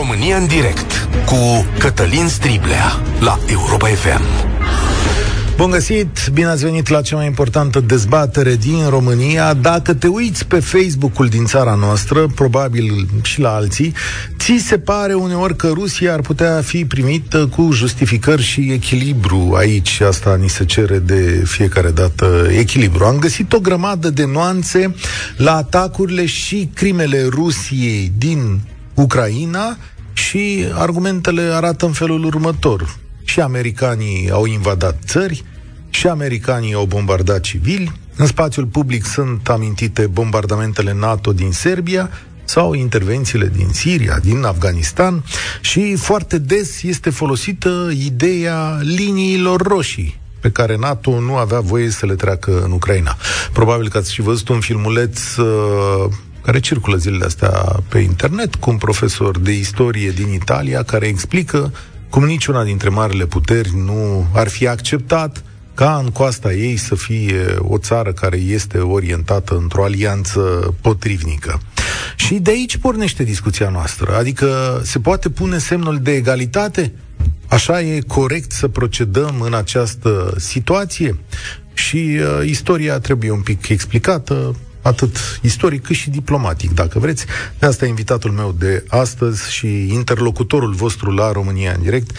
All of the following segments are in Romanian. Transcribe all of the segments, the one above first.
România în direct cu Cătălin Striblea la Europa FM. Bun găsit, bine ați venit la cea mai importantă dezbatere din România. Dacă te uiți pe Facebook-ul din țara noastră, probabil și la alții, ți se pare uneori că Rusia ar putea fi primită cu justificări și echilibru aici. Asta ni se cere de fiecare dată echilibru. Am găsit o grămadă de nuanțe la atacurile și crimele Rusiei din Ucraina și argumentele arată în felul următor. Și americanii au invadat țări, și americanii au bombardat civili. În spațiul public sunt amintite bombardamentele NATO din Serbia sau intervențiile din Siria, din Afganistan și foarte des este folosită ideea liniilor roșii pe care NATO nu avea voie să le treacă în Ucraina. Probabil că ați și văzut un filmuleț uh, care circulă zilele astea pe internet cu un profesor de istorie din Italia care explică cum niciuna dintre marile puteri nu ar fi acceptat ca în coasta ei să fie o țară care este orientată într-o alianță potrivnică. Și de aici pornește discuția noastră. Adică se poate pune semnul de egalitate? Așa e corect să procedăm în această situație? Și uh, istoria trebuie un pic explicată, atât istoric cât și diplomatic, dacă vreți. De asta invitatul meu de astăzi și interlocutorul vostru la România în direct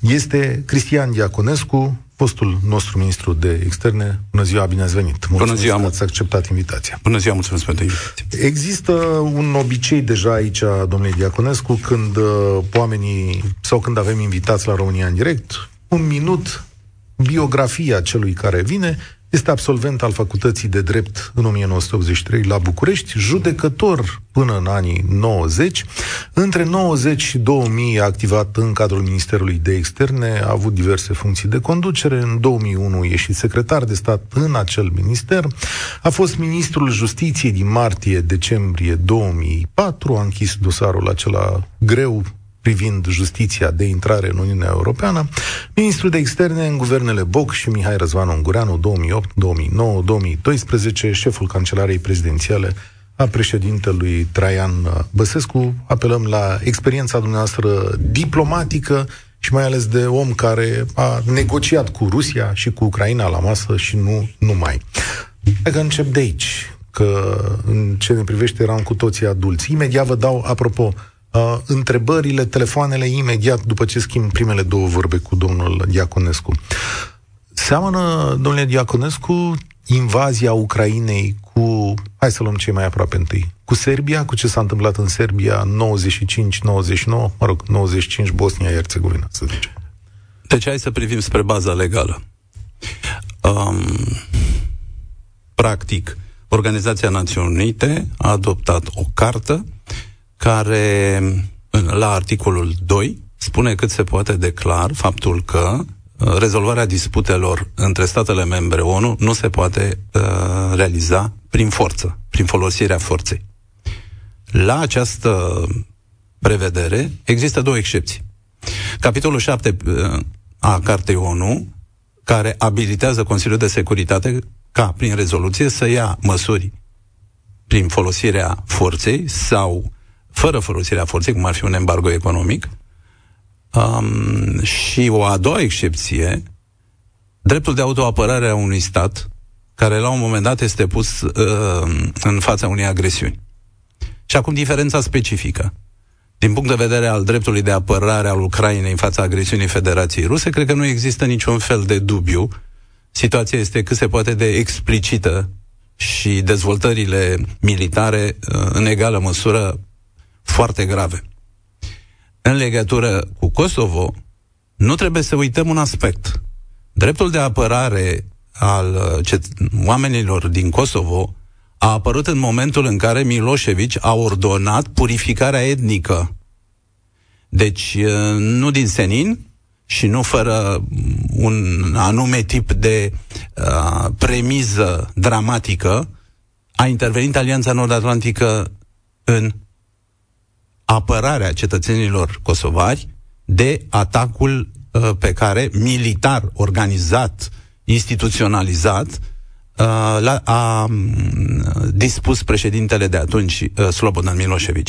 este Cristian Diaconescu, fostul nostru ministru de externe. Bună ziua, bine ați venit. Mulțumesc Bună ziua, că ați acceptat invitația. Bună ziua, mulțumesc pentru invitație. Există un obicei deja aici, domnule Diaconescu, când uh, oamenii, sau când avem invitați la România în direct, un minut biografia celui care vine este absolvent al Facultății de Drept în 1983 la București, judecător până în anii 90. Între 90 și 2000 a activat în cadrul Ministerului de Externe, a avut diverse funcții de conducere. În 2001 e și secretar de stat în acel minister. A fost ministrul Justiției din martie-decembrie 2004, a închis dosarul acela greu privind justiția de intrare în Uniunea Europeană, ministrul de externe în guvernele Boc și Mihai Răzvan Ungureanu 2008, 2009, 2012, șeful cancelarei prezidențiale a președintelui Traian Băsescu. Apelăm la experiența dumneavoastră diplomatică și mai ales de om care a negociat cu Rusia și cu Ucraina la masă și nu numai. Hai că încep de aici, că în ce ne privește eram cu toții adulți. Imediat vă dau, apropo, uh, întrebările, telefoanele imediat după ce schimb primele două vorbe cu domnul Diaconescu. Seamănă, domnule Diaconescu, invazia Ucrainei cu, hai să luăm cei mai aproape întâi, cu Serbia, cu ce s-a întâmplat în Serbia 95-99, mă rog, 95 Bosnia-Herzegovina, să zicem. Deci hai să privim spre baza legală. Um, practic, Organizația Națiunilor Unite a adoptat o cartă care, la articolul 2, spune cât se poate declar faptul că uh, rezolvarea disputelor între statele membre ONU nu se poate uh, realiza prin forță, prin folosirea forței. La această prevedere există două excepții. Capitolul 7 uh, a Cartei ONU, care abilitează Consiliul de Securitate ca, prin rezoluție, să ia măsuri prin folosirea forței sau fără folosirea forței, cum ar fi un embargo economic. Um, și o a doua excepție, dreptul de autoapărare a unui stat care la un moment dat este pus uh, în fața unei agresiuni. Și acum diferența specifică. Din punct de vedere al dreptului de apărare al Ucrainei în fața agresiunii Federației Ruse, cred că nu există niciun fel de dubiu. Situația este cât se poate de explicită și dezvoltările militare uh, în egală măsură foarte grave. În legătură cu Kosovo, nu trebuie să uităm un aspect. Dreptul de apărare al uh, cet- oamenilor din Kosovo a apărut în momentul în care Milosevic a ordonat purificarea etnică. Deci, uh, nu din senin și nu fără un anume tip de uh, premiză dramatică, a intervenit Alianța Nord-Atlantică în apărarea cetățenilor kosovari de atacul uh, pe care militar organizat, instituționalizat, uh, a, a mm, dispus președintele de atunci, uh, Slobodan Milosevic.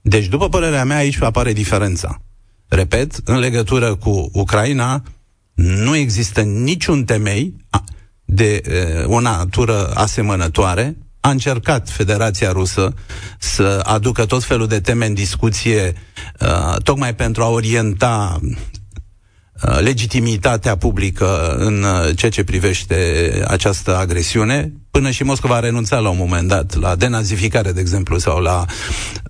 Deci, după părerea mea, aici apare diferența. Repet, în legătură cu Ucraina, nu există niciun temei de o natură asemănătoare. A încercat Federația Rusă să aducă tot felul de teme în discuție, tocmai pentru a orienta Uh, legitimitatea publică în uh, ceea ce privește această agresiune, până și Moscova a renunțat la un moment dat la denazificare, de exemplu, sau la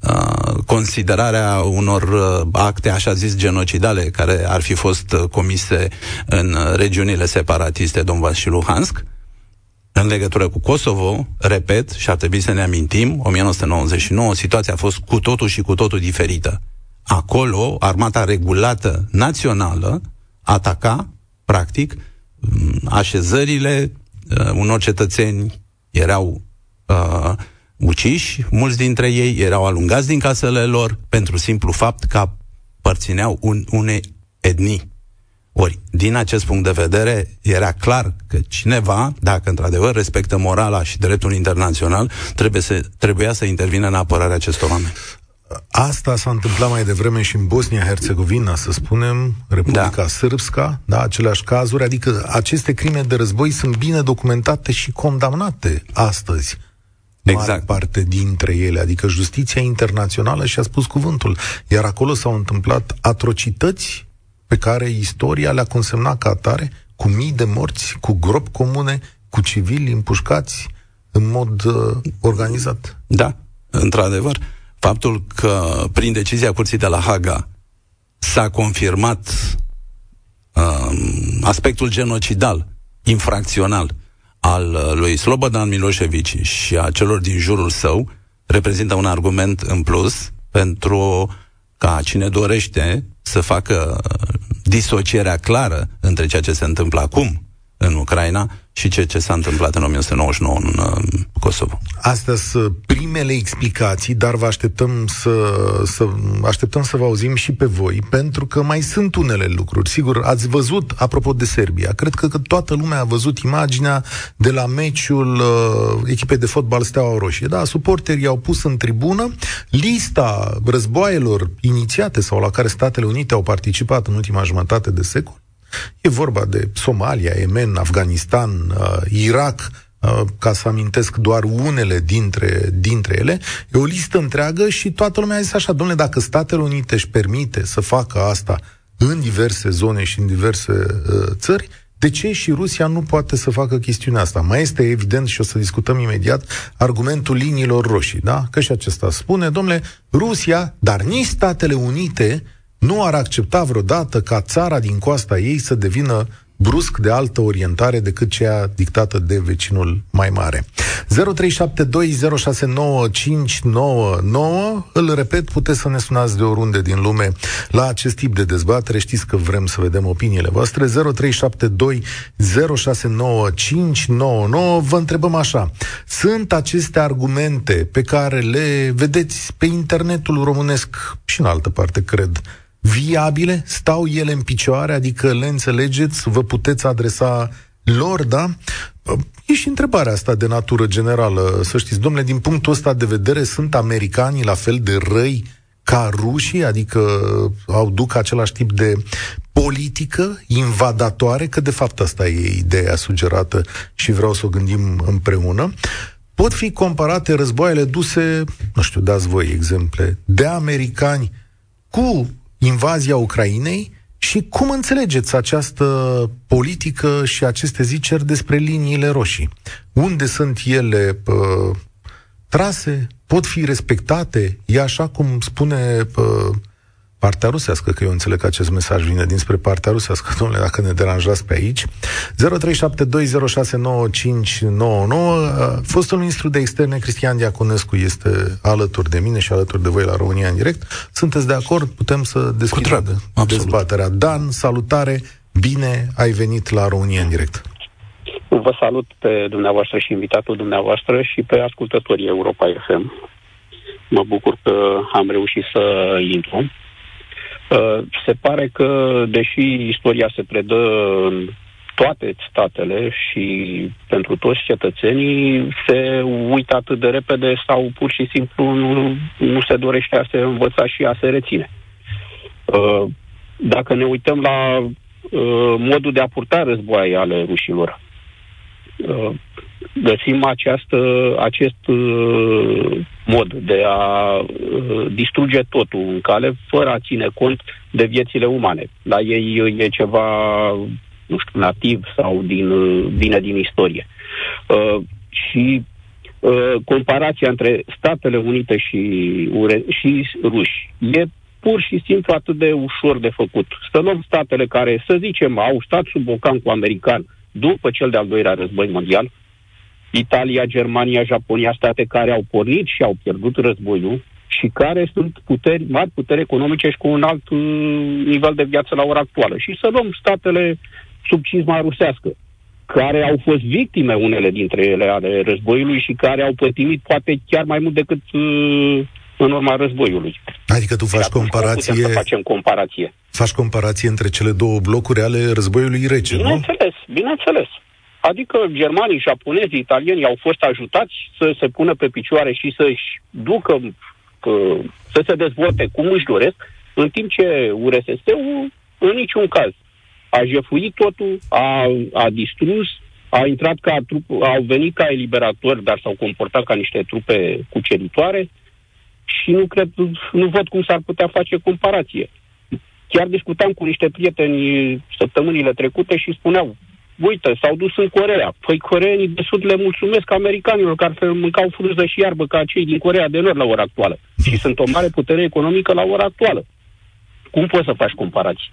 uh, considerarea unor uh, acte, așa zis, genocidale, care ar fi fost uh, comise în regiunile separatiste Donbass și Luhansk. În legătură cu Kosovo, repet, și ar trebui să ne amintim, 1999, situația a fost cu totul și cu totul diferită. Acolo, armata regulată națională ataca, practic, mm, așezările uh, unor cetățeni erau uh, uciși, mulți dintre ei erau alungați din casele lor pentru simplu fapt că părțineau un, unei etnii. Ori, din acest punct de vedere, era clar că cineva, dacă într-adevăr respectă morala și dreptul internațional, trebuie să, trebuia să intervină în apărarea acestor oameni. Asta s-a întâmplat mai devreme și în Bosnia-Herzegovina, să spunem, Republica da. Sârbska, da, aceleași cazuri, adică aceste crime de război sunt bine documentate și condamnate astăzi. Exact. Mare parte dintre ele, adică justiția internațională și-a spus cuvântul. Iar acolo s-au întâmplat atrocități pe care istoria le-a consemnat ca atare, cu mii de morți, cu gropi comune, cu civili împușcați în mod uh, organizat. Da, într-adevăr faptul că prin decizia Curții de la Haga s-a confirmat um, aspectul genocidal, infracțional al uh, lui Slobodan Milosevic și a celor din jurul său, reprezintă un argument în plus pentru ca cine dorește să facă uh, disocierea clară între ceea ce se întâmplă acum în Ucraina și ce, ce s-a întâmplat în 1999 în uh, Kosovo. Astea sunt primele explicații, dar vă așteptăm să, să, așteptăm să vă auzim și pe voi, pentru că mai sunt unele lucruri. Sigur, ați văzut, apropo de Serbia, cred că, că toată lumea a văzut imaginea de la meciul uh, echipei de fotbal Steaua Roșie. Da, suporterii au pus în tribună lista războaielor inițiate sau la care Statele Unite au participat în ultima jumătate de secol E vorba de Somalia, Yemen, Afganistan, uh, Irak, uh, ca să amintesc doar unele dintre, dintre ele, e o listă întreagă și toată lumea a zis așa, domnule, dacă Statele Unite își permite să facă asta în diverse zone și în diverse uh, țări, de ce și Rusia nu poate să facă chestiunea asta? Mai este evident și o să discutăm imediat argumentul liniilor roșii, da? Că și acesta spune, domnule, Rusia, dar nici Statele Unite nu ar accepta vreodată ca țara din coasta ei să devină brusc de altă orientare decât cea dictată de vecinul mai mare. 0372069599 Îl repet, puteți să ne sunați de oriunde din lume la acest tip de dezbatere. Știți că vrem să vedem opiniile voastre. 0372069599 Vă întrebăm așa. Sunt aceste argumente pe care le vedeți pe internetul românesc și în altă parte, cred, viabile? Stau ele în picioare? Adică le înțelegeți? Vă puteți adresa lor, da? E și întrebarea asta de natură generală. Să știți, domnule, din punctul ăsta de vedere, sunt americanii la fel de răi ca rușii, adică au duc același tip de politică invadatoare, că de fapt asta e ideea sugerată și vreau să o gândim împreună. Pot fi comparate războaiele duse, nu știu, dați voi exemple, de americani cu invazia Ucrainei și cum înțelegeți această politică și aceste ziceri despre liniile roșii? Unde sunt ele pă, trase? Pot fi respectate? E așa cum spune pă, partea rusească, că eu înțeleg că acest mesaj vine dinspre partea rusească, domnule, dacă ne deranjați pe aici. 0372069599 Fostul ministru de externe, Cristian Diaconescu, este alături de mine și alături de voi la România în direct. Sunteți de acord? Putem să deschidem de dezbaterea. Dan, salutare! Bine ai venit la România în direct! Vă salut pe dumneavoastră și invitatul dumneavoastră și pe ascultătorii Europa FM. Mă bucur că am reușit să intru. Uh, se pare că, deși istoria se predă în toate statele și pentru toți cetățenii se uită atât de repede sau pur și simplu nu, nu se dorește a se învăța și a se reține. Uh, dacă ne uităm la uh, modul de a purta războaie ale rușilor, uh, găsim această, acest mod de a distruge totul în cale fără a ține cont de viețile umane. La ei e ceva nu știu, nativ sau din, vine din istorie. Uh, și uh, comparația între Statele Unite și, ure, și ruși e pur și simplu atât de ușor de făcut. Să luăm statele care, să zicem, au stat sub ocan cu american după cel de-al doilea război mondial, Italia, Germania, Japonia, state care au pornit și au pierdut războiul și care sunt puteri, mari puteri economice și cu un alt uh, nivel de viață la ora actuală. Și să luăm statele sub cizma rusească, care au fost victime unele dintre ele ale războiului și care au pătimit poate chiar mai mult decât uh, în urma războiului. Adică tu faci comparație... Să facem comparație. Faci comparație între cele două blocuri ale războiului rece, bineînțeles, nu? Bineînțeles, Adică germanii, japonezii, italienii au fost ajutați să se pună pe picioare și să-și ducă, uh, să se dezvolte cum își doresc, în timp ce URSS-ul în niciun caz a jefuit totul, a, a distrus, a intrat ca trup, au venit ca eliberatori, dar s-au comportat ca niște trupe cuceritoare și nu cred, nu văd cum s-ar putea face comparație. Chiar discutam cu niște prieteni săptămânile trecute și spuneau, uite, s-au dus în Corea. Păi coreenii de sud le mulțumesc americanilor care mâncau frunză și iarbă ca cei din Corea de Nord la ora actuală. Și sunt o mare putere economică la ora actuală. Cum poți să faci comparații?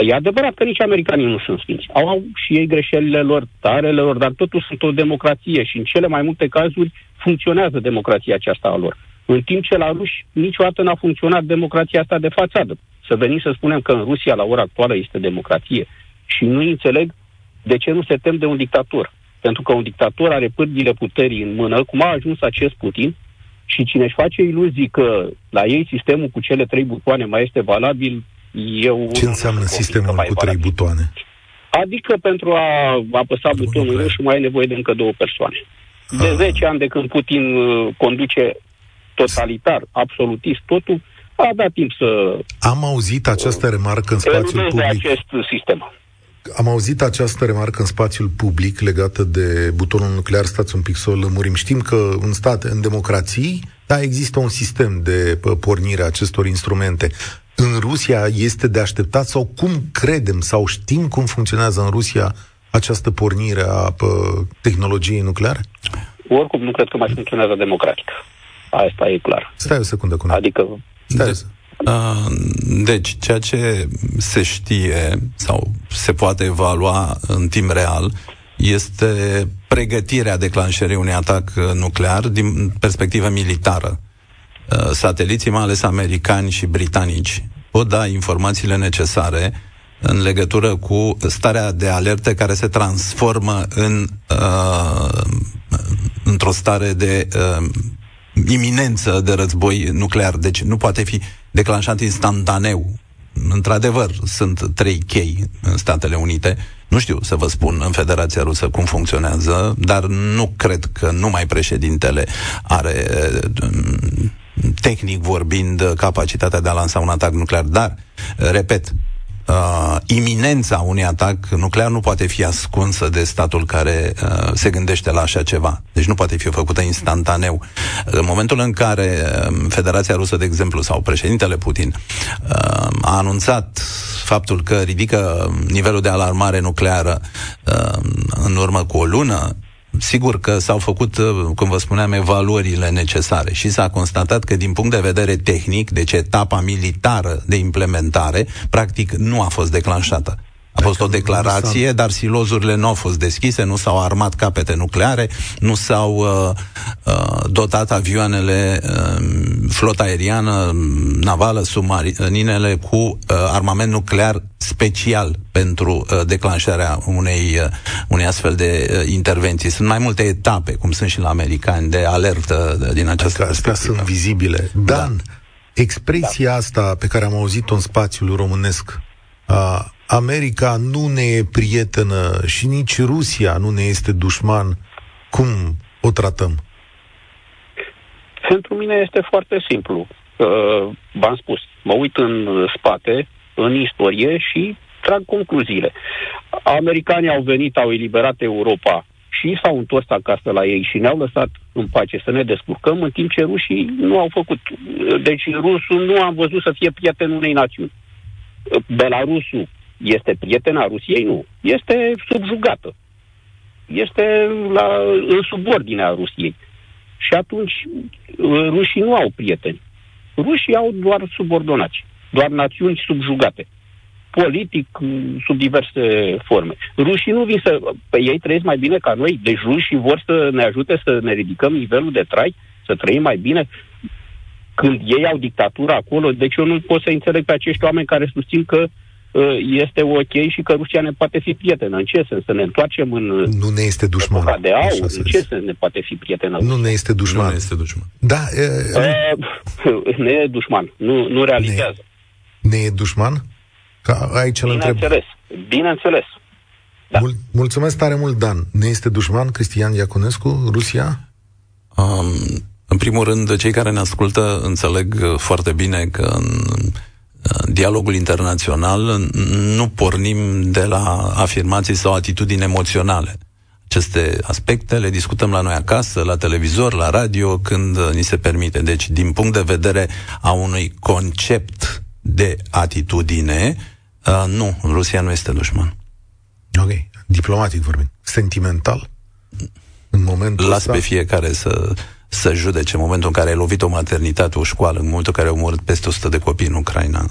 E adevărat că nici americanii nu sunt sfinți. Au, au și ei greșelile lor, tarele lor, dar totuși sunt o democrație și în cele mai multe cazuri funcționează democrația aceasta a lor. În timp ce la ruși niciodată n-a funcționat democrația asta de fațadă. Să venim să spunem că în Rusia la ora actuală este democrație și nu înțeleg de ce nu se tem de un dictator. Pentru că un dictator are pârghile puterii în mână, cum a ajuns acest Putin, și cine își face iluzii că la ei sistemul cu cele trei butoane mai este valabil, eu... Ce înseamnă sistemul cu trei butoane? Adică pentru a apăsa Bun, butonul roșu mai ai nevoie de încă două persoane. De ah. 10 ani de când Putin uh, conduce totalitar, absolutist, totul, a dat timp să... Am auzit această remarcă în spațiul public. acest sistem. Am auzit această remarcă în spațiul public legată de butonul nuclear. Stați un pic să o lămurim. Știm că în state, în democrații, da, există un sistem de pornire a acestor instrumente în Rusia este de așteptat sau cum credem sau știm cum funcționează în Rusia această pornire a pă, tehnologiei nucleare? Oricum nu cred că mai funcționează democratic. Asta e clar. Stai o secundă cu Adică... Stai de, uh, deci, ceea ce se știe sau se poate evalua în timp real este pregătirea declanșării unui atac nuclear din perspectivă militară. Uh, sateliții, mai ales americani și britanici, pot da informațiile necesare în legătură cu starea de alertă care se transformă în uh, într-o stare de uh, iminență de război nuclear. Deci nu poate fi declanșat instantaneu. Într-adevăr, sunt trei chei în Statele Unite. Nu știu să vă spun în Federația Rusă cum funcționează, dar nu cred că numai președintele are uh, tehnic vorbind, capacitatea de a lansa un atac nuclear. Dar, repet, uh, iminența unui atac nuclear nu poate fi ascunsă de statul care uh, se gândește la așa ceva. Deci nu poate fi făcută instantaneu. În momentul în care uh, Federația Rusă, de exemplu, sau președintele Putin uh, a anunțat faptul că ridică nivelul de alarmare nucleară uh, în urmă cu o lună, sigur că s-au făcut, uh, cum vă spuneam, evaluările necesare și s-a constatat că din punct de vedere tehnic, deci etapa militară de implementare, practic nu a fost declanșată. A fost o declarație, dar silozurile nu au fost deschise, nu s-au armat capete nucleare, nu s-au uh, uh, dotat avioanele, uh, flota aeriană, navală, submarinele cu uh, armament nuclear special pentru uh, declanșarea unei, uh, unei astfel de uh, intervenții. Sunt mai multe etape, cum sunt și la americani, de alertă de, din această adică Astea sunt vizibile. Dan, da. expresia da. asta pe care am auzit-o în spațiul românesc, uh, America nu ne e prietenă și nici Rusia nu ne este dușman, cum o tratăm? Pentru mine este foarte simplu. Uh, v-am spus, mă uit în spate, în istorie și trag concluziile. Americanii au venit, au eliberat Europa și s-au întors acasă la ei și ne-au lăsat în pace să ne descurcăm, în timp ce rușii nu au făcut. Deci rusul nu am văzut să fie prietenul unei națiuni. Belarusul este prietena Rusiei? Nu. Este subjugată. Este la, în subordinea Rusiei. Și atunci rușii nu au prieteni. Rușii au doar subordonați, doar națiuni subjugate politic, sub diverse forme. Rușii nu vin să... Pe ei trăiesc mai bine ca noi, deci rușii vor să ne ajute să ne ridicăm nivelul de trai, să trăim mai bine. Când ei au dictatura acolo, deci eu nu pot să înțeleg pe acești oameni care susțin că uh, este ok și că Rusia ne poate fi prietenă. În ce sens? Să ne întoarcem în nu ne este dușman. de aur? În ce sens ne poate fi prietenă? Nu ne este dușman. Nu ne este dușman. Da, e, ne e dușman. Nu, nu realizează. Ne, ne e dușman? Ca aici îl întreb. Bineînțeles, bineînțeles. Da. Mul- mulțumesc tare mult, Dan. Ne este dușman Cristian Iaconescu, Rusia? Um, în primul rând, cei care ne ascultă înțeleg foarte bine că în dialogul internațional nu pornim de la afirmații sau atitudini emoționale. Aceste aspecte le discutăm la noi acasă, la televizor, la radio, când ni se permite. Deci, din punct de vedere a unui concept de atitudine, Uh, nu, Rusia nu este dușman. Ok, diplomatic vorbind. Sentimental? În momentul Las ăsta? pe fiecare să, să judece în momentul în care ai lovit o maternitate, o școală, în momentul în care au murit peste 100 de copii în Ucraina.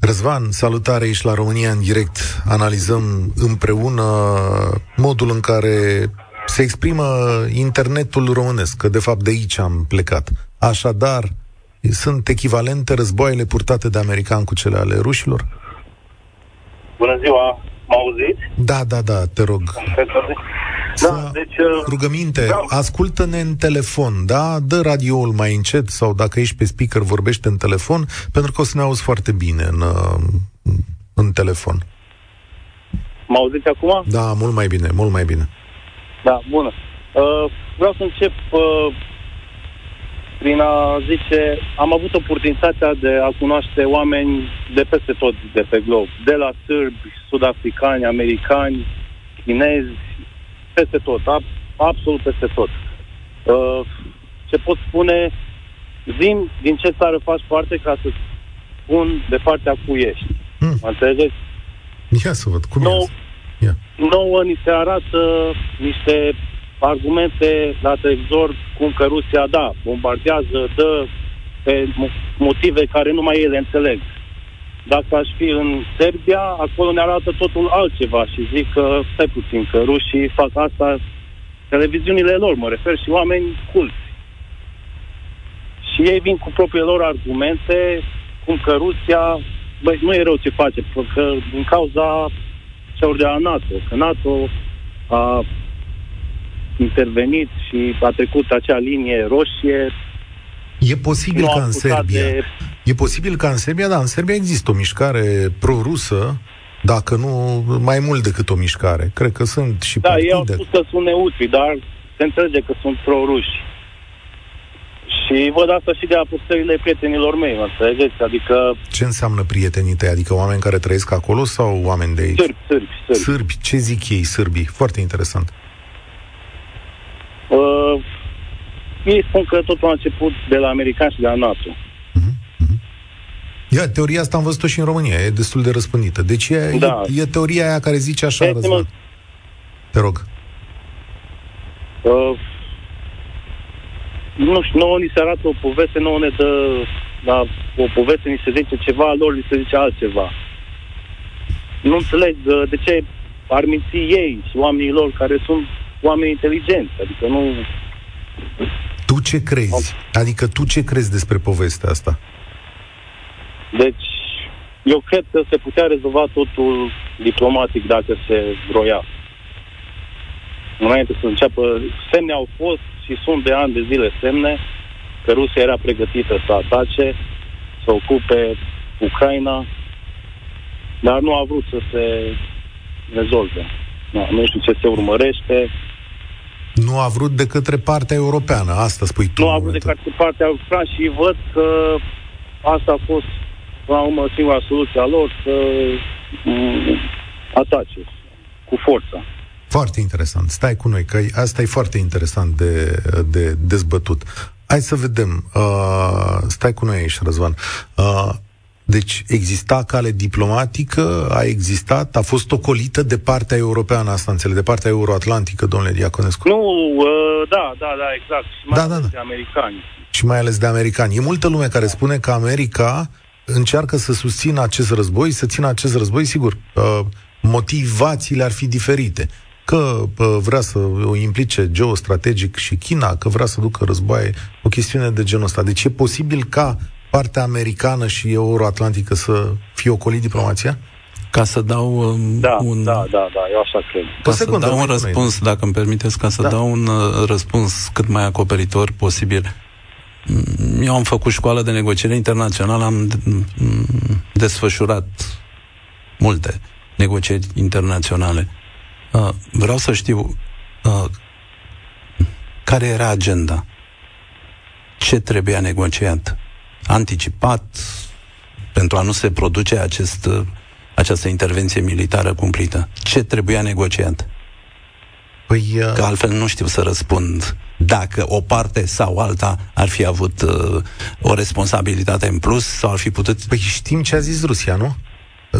Răzvan, salutare, ești la România în direct. Analizăm împreună modul în care se exprimă internetul românesc, că de fapt de aici am plecat. Așadar, sunt echivalente războaiele purtate de americani cu cele ale rușilor? Bună ziua, mă auziți? Da, da, da, te rog. Da, deci... Uh, Rugăminte, vreau... ascultă-ne în telefon, da? Dă radioul mai încet sau dacă ești pe speaker, vorbește în telefon, pentru că o să ne auzi foarte bine în, uh, în telefon. Mă auziți acum? Da, mult mai bine, mult mai bine. Da, bună. Uh, vreau să încep uh, prin a zice, am avut oportunitatea de a cunoaște oameni de peste tot de pe glob, de la sârbi, sud-africani, americani, chinezi, peste tot, ab- absolut peste tot. Uh, ce pot spune, zim din ce țară faci parte ca să spun de partea cu ești. Hmm. Mă înțelegeți? Ia să văd, cum nou, e Nouă ni se arată niște argumente la televizor cum că Rusia, da, bombardează, dă pe motive care numai ele înțeleg. Dacă aș fi în Serbia, acolo ne arată totul altceva și zic că, stai puțin, că rușii fac asta, televiziunile lor, mă refer, și oameni culți. Și ei vin cu propriile lor argumente, cum că Rusia, băi, nu e rău ce face, că din cauza celor de la NATO, că NATO a intervenit și a trecut acea linie roșie. E posibil ca în Serbia. De... E posibil ca în Serbia, dar în Serbia există o mișcare pro-rusă, dacă nu mai mult decât o mișcare. Cred că sunt și Da, partide. ei au spus că sunt neutri, dar se înțelege că sunt pro-ruși. Și văd asta și de apostările prietenilor mei, mă înțelegeți? Adică... Ce înseamnă prietenii tăi? Adică oameni care trăiesc acolo sau oameni de aici? Sârbi, sârbi, sârbi. Sârbi. Ce zic ei, sârbii? Foarte interesant. Uh, ei spun că totul a început de la americani și de la NATO. Uh-huh. Ia, teoria asta am văzut-o și în România, e destul de răspândită. Deci e, da. e, e teoria aia care zice așa, Ei, Răzvan. Te rog. Uh, nu știu, nouă ni se arată o poveste, nouă ne dă la o poveste, ni se zice ceva, lor li se zice altceva. Nu înțeleg uh, de ce ar minți ei și oamenii lor care sunt oameni inteligenți, adică nu... Tu ce crezi? Adică tu ce crezi despre povestea asta? Deci, eu cred că se putea rezolva totul diplomatic dacă se vroia. Înainte să înceapă, semne au fost și sunt de ani de zile semne că Rusia era pregătită să atace, să ocupe Ucraina dar nu a vrut să se rezolve. Nu, nu știu ce se urmărește. Nu a vrut de către partea europeană, asta spui tu. Nu a vrut de către partea europeană și văd că asta a fost, la urmă, singura soluție a lor să mm, atace cu forța. Foarte interesant. Stai cu noi, că asta e foarte interesant de, de dezbătut. Hai să vedem. Uh, stai cu noi aici, Răzvan. Uh, deci exista cale diplomatică, a existat, a fost ocolită de partea europeană, asta înțeleg, de partea euroatlantică, domnule Diaconescu. Nu, uh, da, da, da, exact. Și mai Da, da, ales da. de americani. Și mai ales de americani. E multă lume care spune că America încearcă să susțină acest război, să țină acest război, sigur, uh, motivațiile ar fi diferite. Că uh, vrea să o implice geostrategic și China, că vrea să ducă războaie, o chestiune de genul ăsta. Deci e posibil ca partea americană și euroatlantică să fie ocolit diplomația? Ca să dau um, Da, un... da, da, da, eu așa cred. Ca O să secundă, dau un rămâi cu noi. răspuns, dacă îmi permiteți, ca să Da. dau un uh, răspuns cât mai acoperitor posibil. Mm, Eu am făcut școală de negociere internațională, am mm, desfășurat multe negocieri internaționale. Uh, Vreau să știu uh, care era agenda, ce trebuia negociat, anticipat, pentru a nu se produce acest, uh, această intervenție militară cumplită. Ce trebuia negociat? Păi, uh, Că altfel nu știu să răspund dacă o parte sau alta ar fi avut uh, o responsabilitate în plus sau ar fi putut... Păi știm ce a zis Rusia, nu?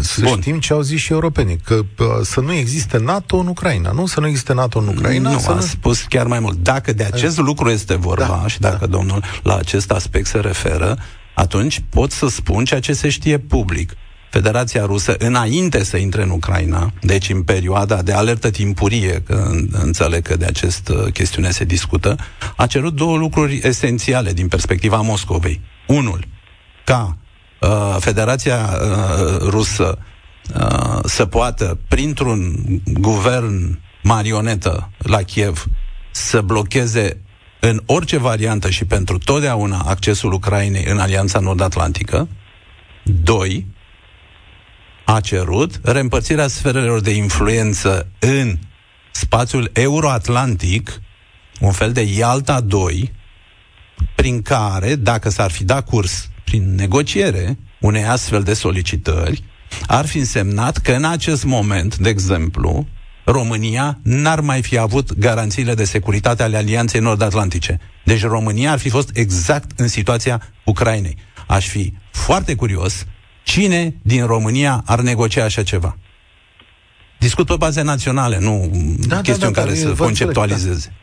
Să Bun. știm ce au zis și europenii, că uh, să nu existe NATO în Ucraina, nu? Să nu existe NATO în Ucraina, nu, să a nu... spus chiar mai mult. Dacă de acest lucru este vorba Da, și dacă da. domnul la acest aspect se referă, atunci pot să spun ceea ce se știe public. Federația Rusă, înainte să intre în Ucraina, deci în perioada de alertă timpurie, că în- înțeleg că de această chestiune se discută, a cerut două lucruri esențiale din perspectiva Moscovei. Unul, ca uh, Federația uh, Rusă uh, să poată, printr-un guvern marionetă la Kiev, să blocheze în orice variantă și pentru totdeauna accesul Ucrainei în Alianța Nord-Atlantică. Doi, a cerut reîmpărțirea sferelor de influență în spațiul euroatlantic, un fel de Ialta 2, prin care, dacă s-ar fi dat curs prin negociere unei astfel de solicitări, ar fi însemnat că în acest moment, de exemplu, România n-ar mai fi avut garanțiile de securitate ale Alianței Nord-Atlantice. Deci România ar fi fost exact în situația Ucrainei. Aș fi foarte curios cine din România ar negocia așa ceva. Discut pe baze naționale, nu Da, da, chestiuni da, care dar să vă înțeleg, conceptualizeze.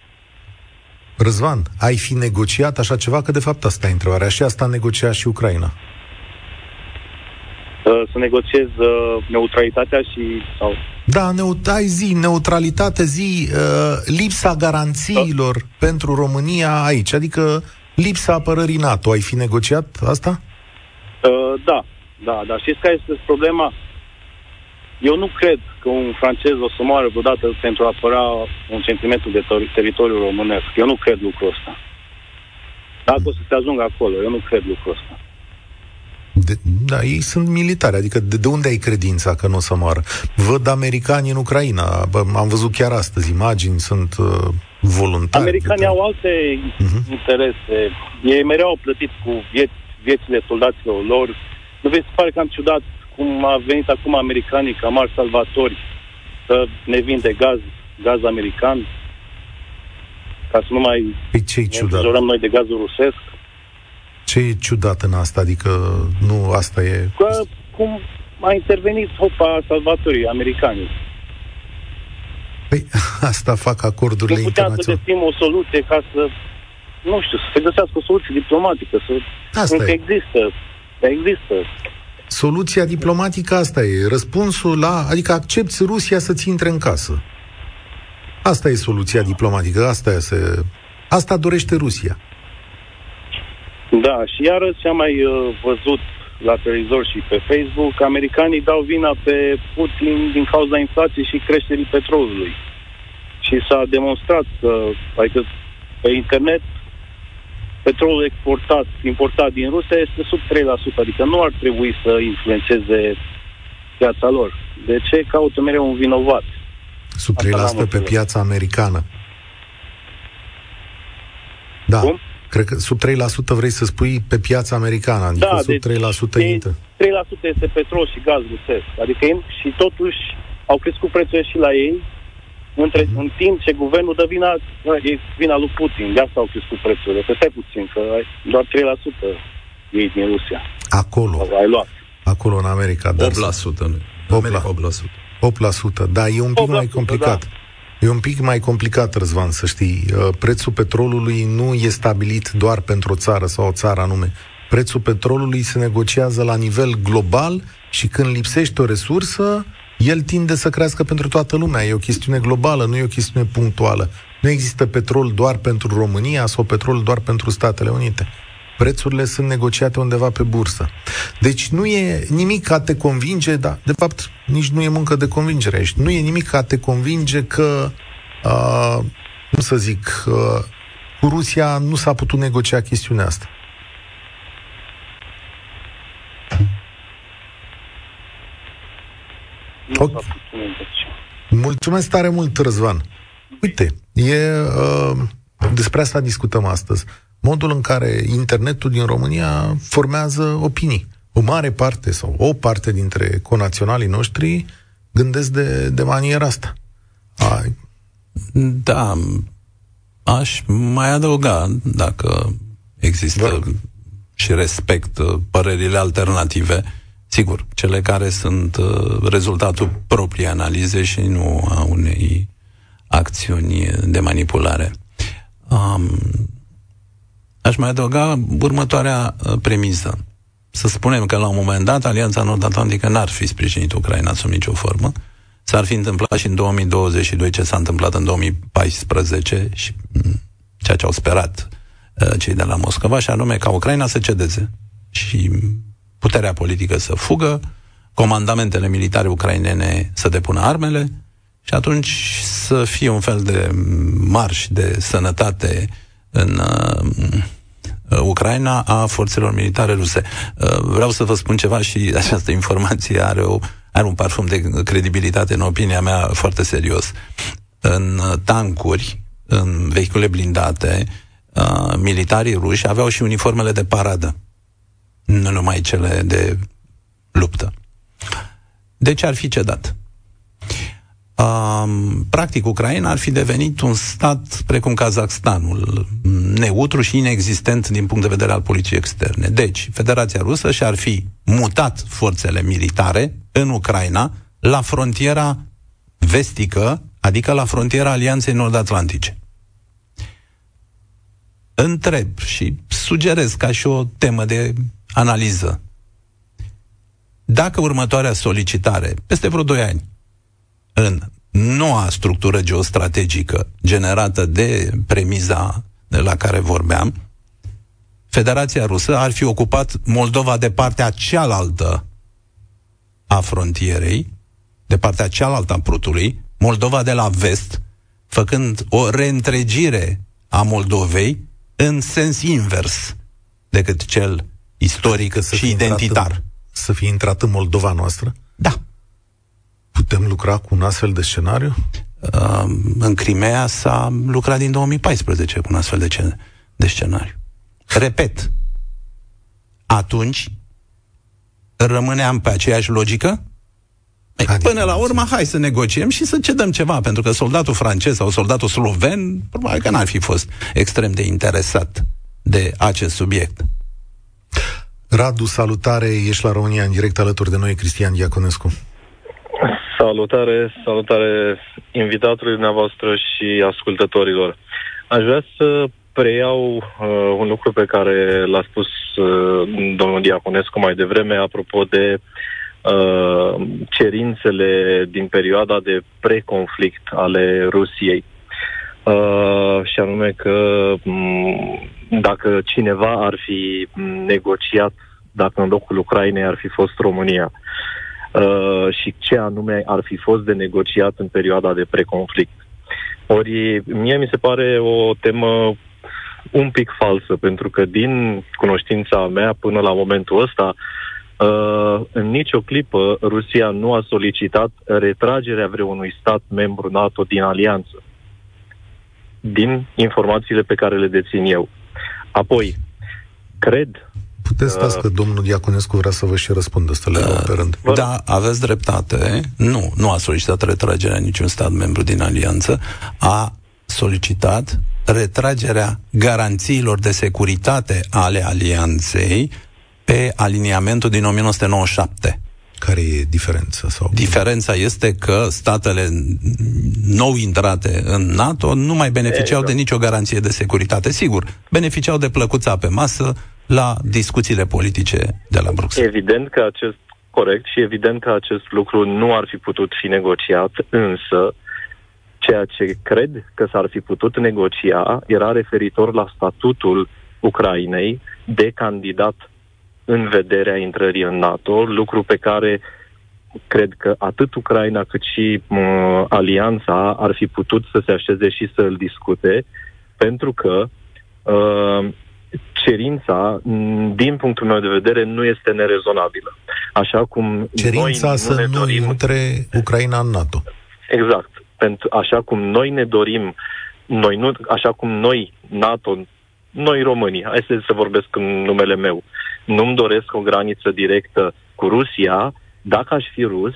Răzvan, ai fi negociat așa ceva? Că de fapt asta e întrebarea. Și asta a negociat și Ucraina. Uh, Să negociez uh, neutralitatea și... sau Da, neut- ai zi, neutralitate, zi, uh, lipsa garanțiilor pentru România aici, adică lipsa apărării NATO. Ai fi negociat asta? Uh, da, da, dar știți care este problema? Eu nu cred că un francez o să moară vreodată pentru a apăra un centimetru de tori- teritoriu românesc. Eu nu cred lucrul ăsta. Dacă o să se ajungă acolo, eu nu cred lucrul ăsta. De, da, ei sunt militari, adică de, de unde ai credința că nu o să moară? Văd americani în Ucraina, bă, am văzut chiar astăzi imagini, sunt uh, voluntari. Americanii de- au alte Mhm. interese. Ei mereu au plătit cu vieți, viețile soldaților lor. Nu vi se pare cam ciudat cum a venit acum americanii ca mari salvatori să ne vinde gaz, gaz american, ca să nu mai Păi ce e ne ciudat? îngrijorăm noi de gazul rusesc. Ce e ciudat în asta? Adică nu asta e... Că cum a intervenit hopa salvatorii americani. Păi asta fac acordurile Nu puteam să internaționale. găsim o soluție ca să, nu știu, să se găsească o soluție diplomatică, să Asta încă e. există, există. Soluția diplomatică asta e. Răspunsul la... Adică accepti Rusia să-ți intre în casă. Asta e soluția diplomatică. Asta, e se, asta dorește Rusia. Da, și iarăși am mai uh, văzut la televizor și pe Facebook, americanii dau vina pe Putin din cauza inflației și creșterii petrolului. Și s-a demonstrat că, adică pe internet, petrolul exportat, importat din Rusia este sub 3%, adică nu ar trebui să influențeze piața lor. De ce caută mereu un vinovat? Sub 3% pe piața americană. Da. Cum? Cred că sub 3% vrei să spui pe piața americană, adică da, sub deci 3% intră. 3% este petrol și gaz rusesc. Adică și totuși au crescut prețurile și la ei, între, mm-hmm. în timp ce guvernul dă vina, e vina lui Putin, de asta au crescut prețurile. Că stai puțin, că doar 3% ei din Rusia. Acolo. Ai luat. Acolo în America. 8%. Dar 8%. 8%. Da, e un pic 8%, mai complicat. Da. E un pic mai complicat, Răzvan, să știi. Uh, prețul petrolului nu e stabilit doar pentru o țară sau o țară anume. Prețul petrolului se negociază la nivel global și când lipsește o resursă, el tinde să crească pentru toată lumea. E o chestiune globală, nu e o chestiune punctuală. Nu există petrol doar pentru România sau petrol doar pentru Statele Unite. Prețurile sunt negociate undeva pe bursă. Deci nu e nimic ca te convinge, dar de fapt nici nu e muncă de convingere aici. Nu e nimic ca te convinge că, uh, cum să zic, uh, cu Rusia nu s-a putut negocia chestiunea asta. Okay. Mulțumesc tare mult, Răzvan. Uite, e, uh, despre asta discutăm astăzi modul în care internetul din România formează opinii. O mare parte sau o parte dintre conaționalii noștri gândesc de, de maniera asta. Ai. Da, aș mai adăuga, dacă există Vă și respect uh, părerile alternative, sigur, cele care sunt uh, rezultatul proprii analize și nu a unei acțiuni de manipulare. Um, Aș mai adăuga următoarea uh, premisă. Să spunem că la un moment dat Alianța Nord-Atlantică n-ar fi sprijinit Ucraina sub nicio formă. S-ar fi întâmplat și în 2022 ce s-a întâmplat în 2014 și mm, ceea ce au sperat uh, cei de la Moscova, și anume ca Ucraina să cedeze și puterea politică să fugă, comandamentele militare ucrainene să depună armele și atunci să fie un fel de marș de sănătate în uh, Uh, Ucraina a forțelor militare ruse. Uh, vreau să vă spun ceva și această informație are, o, are un parfum de credibilitate, în opinia mea, foarte serios. În uh, tancuri, în vehicule blindate, militarii ruși aveau și uniformele de paradă, nu numai cele de luptă. Deci ar fi cedat um, practic Ucraina ar fi devenit un stat precum Kazakhstanul, neutru și inexistent din punct de vedere al poliției externe. Deci, Federația Rusă și-ar fi mutat forțele militare în Ucraina la frontiera vestică, adică la frontiera Alianței Nord-Atlantice. Întreb și sugerez ca și o temă de analiză. Dacă următoarea solicitare, peste vreo 2 ani, în noua structură geostrategică generată de premiza de la care vorbeam, Federația Rusă ar fi ocupat Moldova de partea cealaltă a frontierei, de partea cealaltă a Prutului, Moldova de la vest, făcând o reîntregire a Moldovei în sens invers decât cel istoric și identitar. În, să fie intrat în Moldova noastră? Da. Putem lucra cu un astfel de scenariu? Uh, în Crimea s-a lucrat din 2014 cu un astfel de, ce- de scenariu. Repet, atunci rămâneam pe aceeași logică? Adică Până la urmă, hai să negociem și să cedăm ceva, pentru că soldatul francez sau soldatul sloven, probabil că n-ar fi fost extrem de interesat de acest subiect. Radu, salutare, ești la România în direct alături de noi, Cristian Diaconescu. Salutare, salutare invitatului dumneavoastră și ascultătorilor. Aș vrea să preiau uh, un lucru pe care l-a spus uh, domnul Diaconescu mai devreme apropo de uh, cerințele din perioada de preconflict ale Rusiei. Uh, și anume că m- mm, dacă cineva ar fi negociat, dacă în locul Ucrainei ar fi fost România, uh, Uh, și ce anume ar fi fost de negociat în perioada de preconflict. Ori mie mi se pare o temă un pic falsă, pentru că din cunoștința mea până la momentul ăsta, uh, în nicio clipă Rusia nu a solicitat retragerea vreunui stat membru NATO din alianță. Din informațiile pe care le dețin eu. Apoi, cred Puteți stați că domnul Diaconescu vrea să vă și răspundă, să le uh, pe rând. Da, aveți dreptate. Nu, nu a solicitat retragerea niciun stat membru din alianță. A solicitat retragerea garanțiilor de securitate ale alianței pe aliniamentul din 1997. Care e diferența? Sau... Diferența este că statele nou intrate în NATO nu mai beneficiau exact. de nicio garanție de securitate. Sigur, beneficiau de plăcuța pe masă la discuțiile politice de la Bruxelles. Evident că acest corect și evident că acest lucru nu ar fi putut fi negociat, însă ceea ce cred că s-ar fi putut negocia era referitor la statutul Ucrainei de candidat în vederea intrării în NATO, lucru pe care cred că atât Ucraina cât și uh, alianța ar fi putut să se așeze și să îl discute, pentru că uh, cerința, din punctul meu de vedere, nu este nerezonabilă. Așa cum cerința noi să nu, ne dorim... intre Ucraina în NATO. Exact. Pentru, așa cum noi ne dorim, noi nu, așa cum noi, NATO, noi românii, hai să, să vorbesc în numele meu, nu-mi doresc o graniță directă cu Rusia, dacă aș fi rus,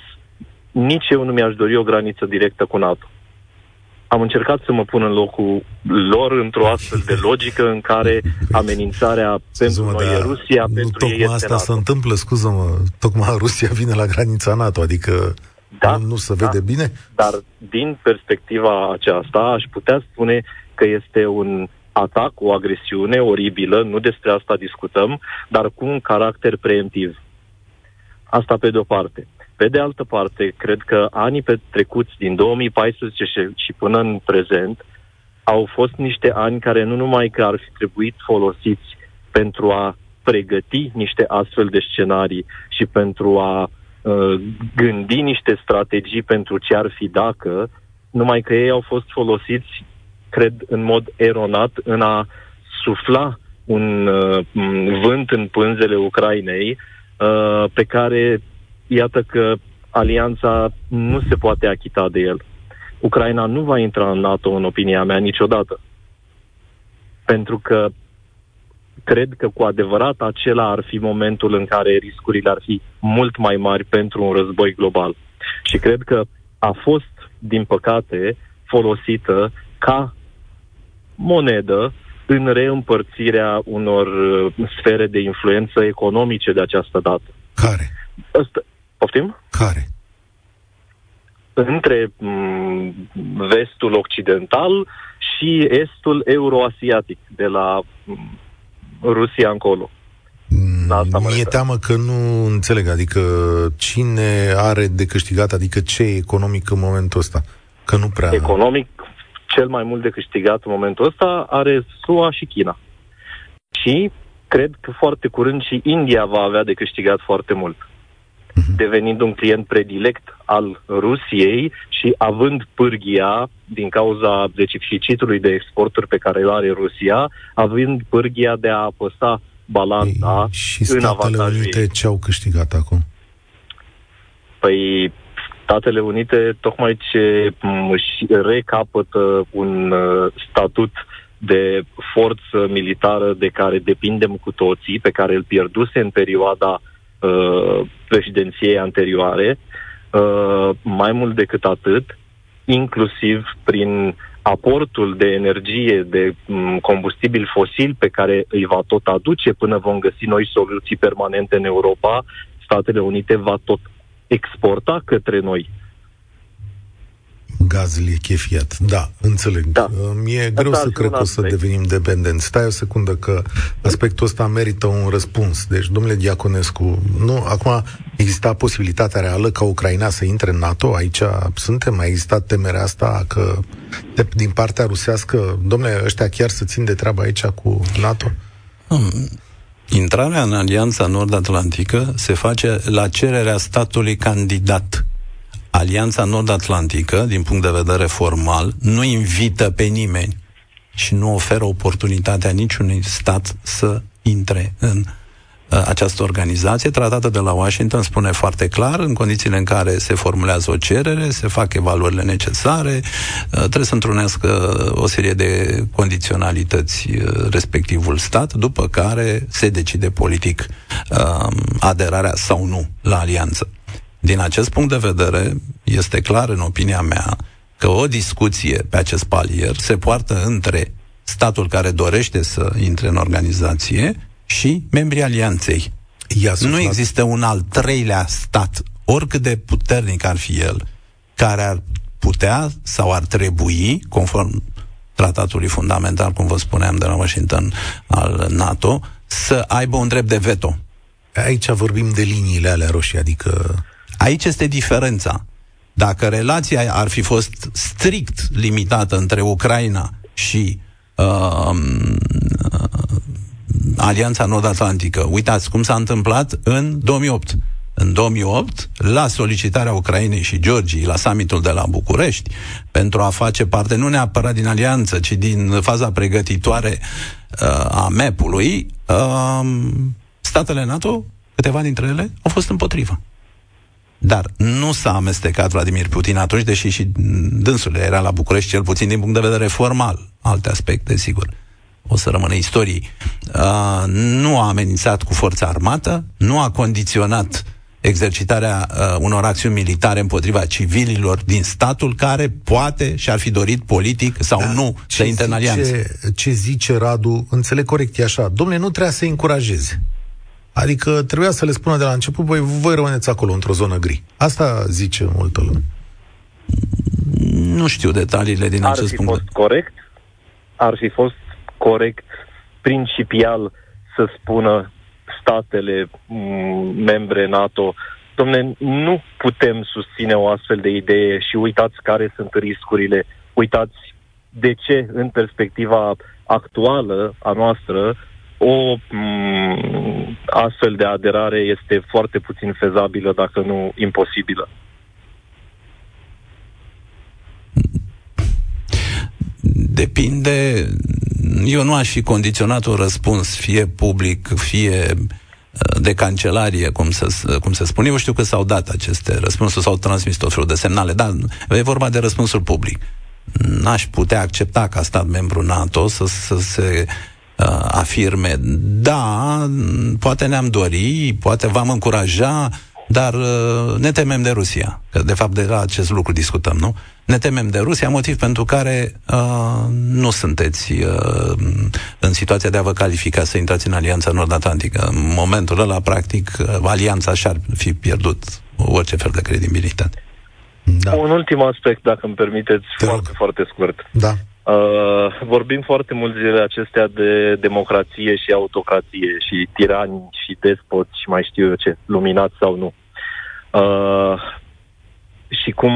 nici eu nu mi-aș dori o graniță directă cu NATO. Am încercat să mă pun în locul lor într-o astfel de logică în care amenințarea pentru noi e Rusia, nu pentru tocmai ei este asta NATO. se întâmplă, scuză-mă, tocmai Rusia vine la granița NATO, adică da, nu, nu se vede da, bine? Dar din perspectiva aceasta aș putea spune că este un atac, o agresiune oribilă, nu despre asta discutăm, dar cu un caracter preemptiv. Asta pe de-o parte. Pe de altă parte, cred că anii petrecuți din 2014 și, și până în prezent au fost niște ani care nu numai că ar fi trebuit folosiți pentru a pregăti niște astfel de scenarii și pentru a uh, gândi niște strategii pentru ce ar fi dacă, numai că ei au fost folosiți cred, în mod eronat în a sufla un uh, vânt în pânzele Ucrainei uh, pe care, iată că alianța nu se poate achita de el. Ucraina nu va intra în NATO, în opinia mea, niciodată. Pentru că cred că cu adevărat acela ar fi momentul în care riscurile ar fi mult mai mari pentru un război global. Și cred că a fost, din păcate, folosită ca monedă în reîmpărțirea unor uh, sfere de influență economice de această dată. Care? Asta, poftim? Care? Între m- mm, vestul occidental și estul euroasiatic, de la m- mm, Rusia încolo. La asta Mi-e teamă că nu înțeleg, adică cine are de câștigat, adică ce e economic în momentul ăsta? Că nu prea... Economic, cel mai mult de câștigat în momentul ăsta are SUA și China. Și cred că foarte curând și India va avea de câștigat foarte mult mhm. devenind un client predilect al Rusiei și având pârghia din cauza deficitului de exporturi pe care îl are Rusia, având pârghia de a apăsa balanța Ei, și Statele Unite ce au câștigat acum? Păi Statele Unite tocmai ce își recapătă un uh, statut de forță militară de care depindem cu toții, pe care îl pierduse în perioada uh, președinției anterioare, uh, mai mult decât atât, inclusiv prin aportul de energie, de um, combustibil fosil pe care îi va tot aduce până vom găsi noi soluții permanente în Europa, Statele Unite va tot exporta către noi. Gaz lichefiat. Da, înțeleg. Da. Mi-e greu să cred că o să devenim dependenți. Stai o secundă că aspectul ăsta merită un răspuns. Deci, domnule Diaconescu, nu, acum exista posibilitatea reală ca Ucraina să intre în NATO? Aici suntem? A existat temerea asta că de, din partea rusească, domnule, ăștia chiar să țin de treabă aici cu NATO? Hmm. Intrarea în Alianța Nord-Atlantică se face la cererea statului candidat. Alianța Nord-Atlantică, din punct de vedere formal, nu invită pe nimeni și nu oferă oportunitatea niciunui stat să intre în uh, această organizație, tratată de la Washington, spune foarte clar, în condițiile în care se formulează o cerere, se fac evaluările necesare, uh, trebuie să întrunească o serie de condiționalități respectivul stat, după care se decide politic aderarea sau nu la alianță. Din acest punct de vedere, este clar, în opinia mea, că o discuție pe acest palier se poartă între statul care dorește să intre în organizație și membrii alianței. Nu există un al treilea stat, oricât de puternic ar fi el, care ar putea sau ar trebui, conform tratatului fundamental, cum vă spuneam, de la Washington al NATO, să aibă un drept de veto. Aici vorbim de liniile alea roșii, adică... Aici este diferența. Dacă relația ar fi fost strict limitată între Ucraina și uh, Alianța Nord-Atlantică, uitați cum s-a întâmplat în 2008. În 2008, la solicitarea Ucrainei și Georgiei, la summitul de la București, pentru a face parte nu neapărat din alianță, ci din faza pregătitoare uh, a MEP-ului, uh, statele NATO, câteva dintre ele, au fost împotrivă. Dar nu s-a amestecat Vladimir Putin atunci, deși și dânsul era la București, cel puțin din punct de vedere formal. Alte aspecte, sigur, o să rămână istorii. Uh, nu a amenințat cu forța armată, nu a condiționat exercitarea uh, unor acțiuni militare împotriva civililor din statul care poate și-ar fi dorit politic sau da, nu să intre în alianță. Ce zice Radu, înțeleg corect, e așa, domnule, nu trebuia să încurajeze. Adică trebuia să le spună de la început, voi, voi rămâneți acolo, într-o zonă gri. Asta zice multă lume. Nu știu detaliile din ar acest punct. Ar fi fost corect? Ar fi fost corect principial să spună statele mm, membre NATO Domne, nu putem susține o astfel de idee și uitați care sunt riscurile, uitați de ce în perspectiva actuală a noastră o m- mm, astfel de aderare este foarte puțin fezabilă, dacă nu imposibilă. Depinde. Eu nu aș fi condiționat un răspuns, fie public, fie uh, de cancelarie, cum se, cum se spune. Eu știu că s-au dat aceste răspunsuri, s-au transmis tot felul de semnale, dar e vorba de răspunsul public. N-aș putea accepta ca stat membru NATO să, să se uh, afirme, da, poate ne-am dori, poate v-am încuraja, dar uh, ne temem de Rusia. Că de fapt de la acest lucru discutăm, nu? Ne temem de Rusia, motiv pentru care uh, nu sunteți uh, în situația de a vă califica să intrați în Alianța Nord-Atlantică. În momentul ăla, practic, uh, Alianța și-ar fi pierdut orice fel de credibilitate. Da. Un ultim aspect, dacă îmi permiteți, Te foarte, rog. foarte scurt. Da. Uh, vorbim foarte mult zilele acestea de democrație și autocrație și tirani și despoți și mai știu eu ce, luminați sau nu. Uh, și cum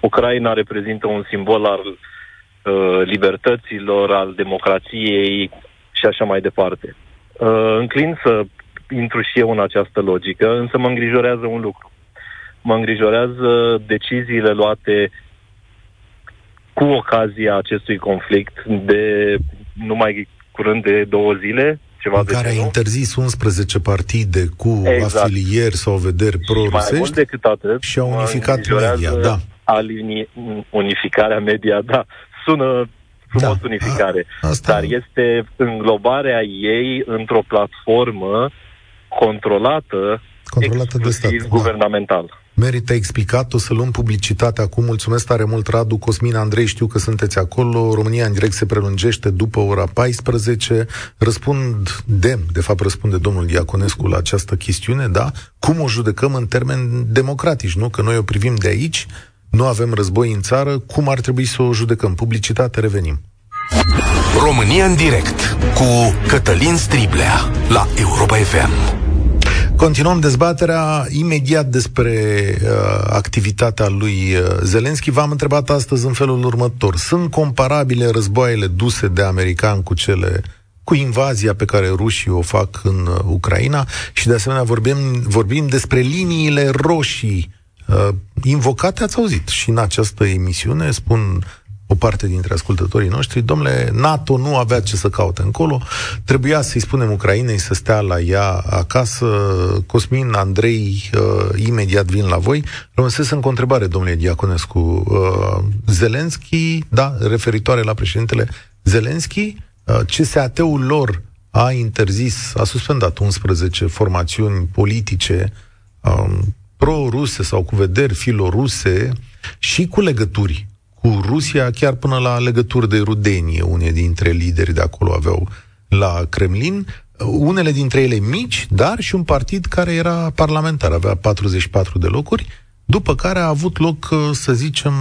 Ucraina reprezintă un simbol al uh, libertăților, al democrației și așa mai departe. Uh, înclin să intru și eu în această logică, însă mă îngrijorează un lucru. Mă îngrijorează deciziile luate cu ocazia acestui conflict de numai curând de două zile, ceva în de care a interzis 11 partide cu exact. afilieri sau vederi pro-rusești și, mai decât atât, și a unificat media, da. Alini, unificarea media, da, sună frumos da, unificare, a, asta... dar este înglobarea ei într-o platformă controlată, controlată de stat, da. guvernamental. Da. Merită explicat, o să luăm publicitatea acum. Mulțumesc tare mult, Radu, Cosmin, Andrei, știu că sunteți acolo. România în direct se prelungește după ora 14. Răspund dem, de fapt răspunde domnul Diaconescu la această chestiune, da? Cum o judecăm în termeni democratici, nu? Că noi o privim de aici, nu avem război în țară, cum ar trebui să o judecăm? Publicitate, revenim. România în direct cu Cătălin Striblea la Europa FM. Continuăm dezbaterea imediat despre uh, activitatea lui uh, Zelenski. V-am întrebat astăzi în felul următor. Sunt comparabile războaiele duse de americani cu cele cu invazia pe care rușii o fac în uh, Ucraina și de asemenea vorbim, vorbim despre liniile roșii uh, invocate, ați auzit și în această emisiune, spun o parte dintre ascultătorii noștri, domnule, NATO nu avea ce să caute încolo, trebuia să-i spunem Ucrainei să stea la ea acasă. Cosmin, Andrei, uh, imediat vin la voi. Rămânsesc în întrebare, domnule Diaconescu. Uh, Zelenski, da, referitoare la președintele Zelenski, uh, CSAT-ul lor a interzis, a suspendat 11 formațiuni politice um, pro-ruse sau cu vederi filoruse și cu legături cu Rusia, chiar până la legături de rudenie. Unii dintre lideri de acolo aveau la Kremlin, unele dintre ele mici, dar și un partid care era parlamentar, avea 44 de locuri, după care a avut loc, să zicem,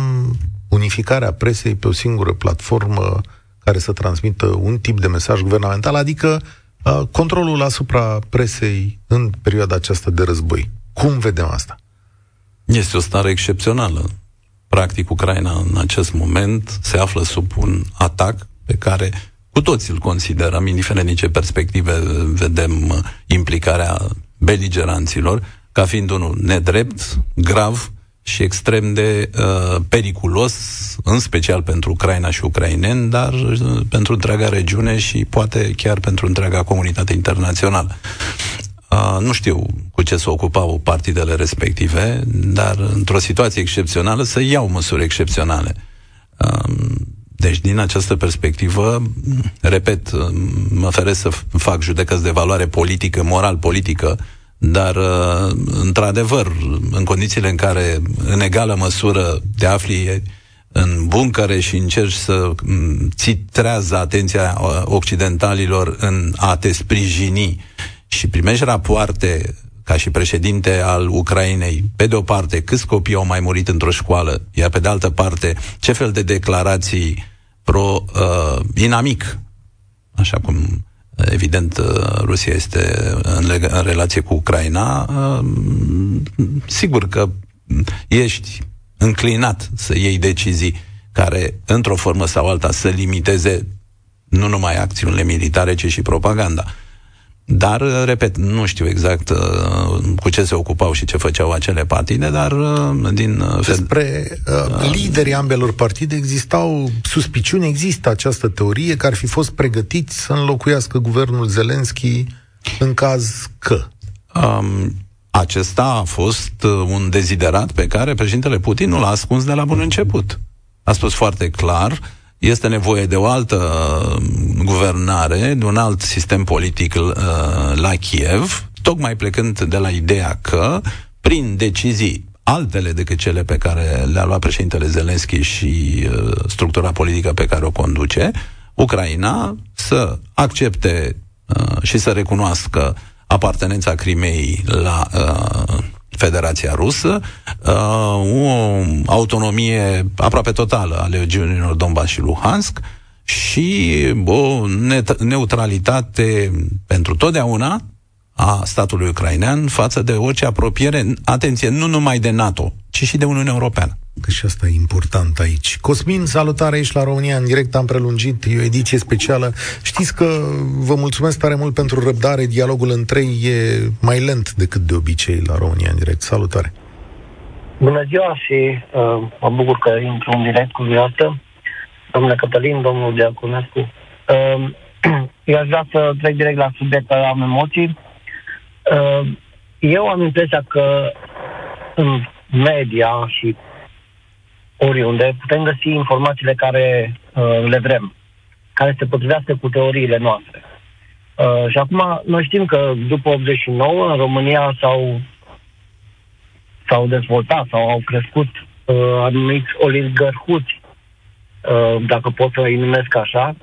unificarea presei pe o singură platformă care să transmită un tip de mesaj guvernamental, adică uh, controlul asupra presei în perioada aceasta de război. Cum vedem asta? Este o stare excepțională. Practic, Ucraina în acest moment se află sub un atac pe care cu toții îl considerăm, indiferent din ce perspective vedem uh, implicarea beligeranților, ca fiind unul nedrept, grav și extrem de uh, periculos, în special pentru Ucraina și ucraineni, dar uh, pentru întreaga regiune și poate chiar pentru întreaga comunitate internațională. Uh, nu știu cu ce se ocupau partidele respective, dar într-o situație excepțională să iau măsuri excepționale. Uh, deci, din această perspectivă, repet, mă feresc să fac judecăți de valoare politică, moral-politică, dar, uh, într-adevăr, în condițiile în care, în egală măsură, te afli în buncăre și încerci să ți trează atenția uh, occidentalilor în a te sprijini și primești rapoarte ca și președinte al Ucrainei, pe de o parte, câți copii au mai murit într-o școală, iar pe de altă parte, ce fel de declarații pro-inamic, uh, așa cum evident uh, Rusia este în, leg- în relație cu Ucraina, uh, sigur că ești înclinat să iei decizii care, într-o formă sau alta, să limiteze nu numai acțiunile militare, ci și propaganda. Dar, uh, repet, nu știu exact uh, cu ce se ocupau și ce făceau acele partide, dar uh, din... Uh, Despre uh, liderii ambelor partide existau suspiciuni, există această teorie că ar fi fost pregătiți să înlocuiască guvernul Zelenski în caz că... Um, acesta a fost uh, un deziderat pe care președintele Putin nu l-a ascuns de la bun început. A spus foarte clar este nevoie de o altă uh, guvernare, de un alt sistem politic uh, la Kiev, tocmai plecând de la ideea că, prin decizii altele decât cele pe care le-a luat președintele Zelensky și uh, structura politică pe care o conduce, Ucraina să accepte uh, și să recunoască apartenența Crimei la uh, Federația Rusă, uh, o autonomie aproape totală a legiunilor Donbass și Luhansk și o neutralitate pentru totdeauna a statului ucrainean față de orice apropiere, atenție, nu numai de NATO, ci și de Uniunea Europeană. Că și asta e important aici. Cosmin, salutare aici la România, în direct am prelungit, e o ediție specială. Știți că vă mulțumesc tare mult pentru răbdare, dialogul între ei e mai lent decât de obicei la România în direct. Salutare! Bună ziua și uh, mă bucur că intru în direct cu dumneavoastră. Domnule Cătălin, domnul Diaconescu. Uh, eu aș vrea să trec direct la subiect, am emoții. Uh, eu am impresia că în media și oriunde putem găsi informațiile care uh, le vrem, care se potrivească cu teoriile noastre. Uh, și acum noi știm că după 89 în România s-au, s-au dezvoltat sau au crescut uh, anumiți oligarhuți, uh, dacă pot să îi numesc așa,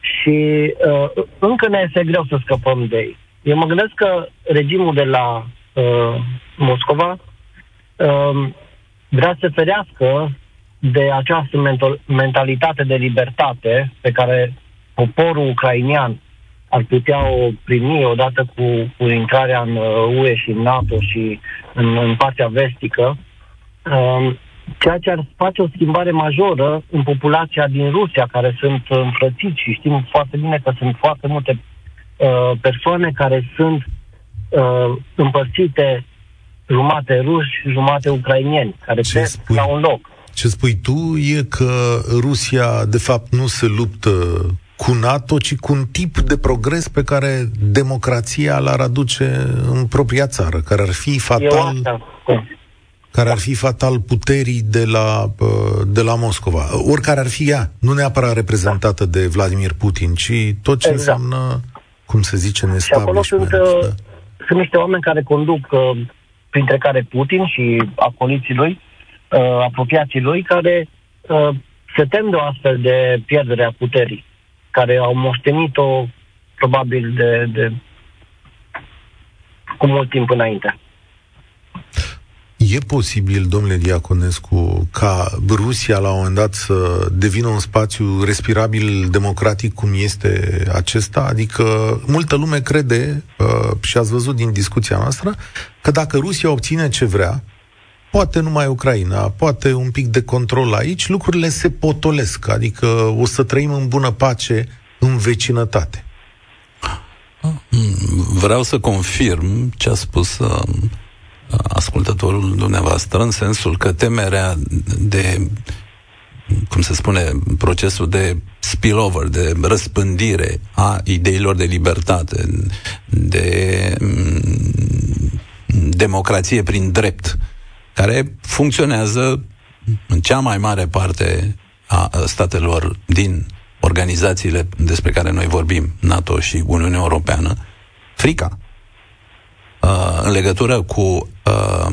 și uh, încă ne este greu să scăpăm de ei. Eu mă gândesc că regimul de la uh, Moscova uh, vrea să ferească de această mentalitate de libertate pe care poporul ucrainian ar putea o primi odată cu, cu intrarea în UE uh, și în NATO și în, în partea vestică, um, ceea ce ar face o schimbare majoră în populația din Rusia, care sunt înfrățiți și știm foarte bine că sunt foarte multe uh, persoane care sunt uh, împărțite jumate ruși, jumate ucrainieni, care trec la un loc. Ce spui tu e că Rusia, de fapt, nu se luptă cu NATO, ci cu un tip de progres pe care democrația l-ar aduce în propria țară, care ar fi fatal care ar fi fatal puterii de la, de la Moscova. Oricare ar fi ea, nu neapărat reprezentată de Vladimir Putin, ci tot ce exact. înseamnă, cum se zice, în Și acolo sunt, da. sunt niște oameni care conduc, uh, printre care Putin și acoliții lui, uh, apropiații lui, care uh, se tem de o astfel de pierdere a puterii, care au moștenit-o probabil de, de cu mult timp înainte. E posibil, domnule Diaconescu, ca Rusia la un moment dat să devină un spațiu respirabil democratic cum este acesta? Adică multă lume crede, uh, și ați văzut din discuția noastră, că dacă Rusia obține ce vrea, poate numai Ucraina, poate un pic de control aici, lucrurile se potolesc, adică o să trăim în bună pace în vecinătate. Vreau să confirm ce a spus uh, ascultătorul dumneavoastră, în sensul că temerea de cum se spune, procesul de spillover, de răspândire a ideilor de libertate, de mm, democrație prin drept, care funcționează în cea mai mare parte a statelor din organizațiile despre care noi vorbim, NATO și Uniunea Europeană, frica uh, în legătură cu uh,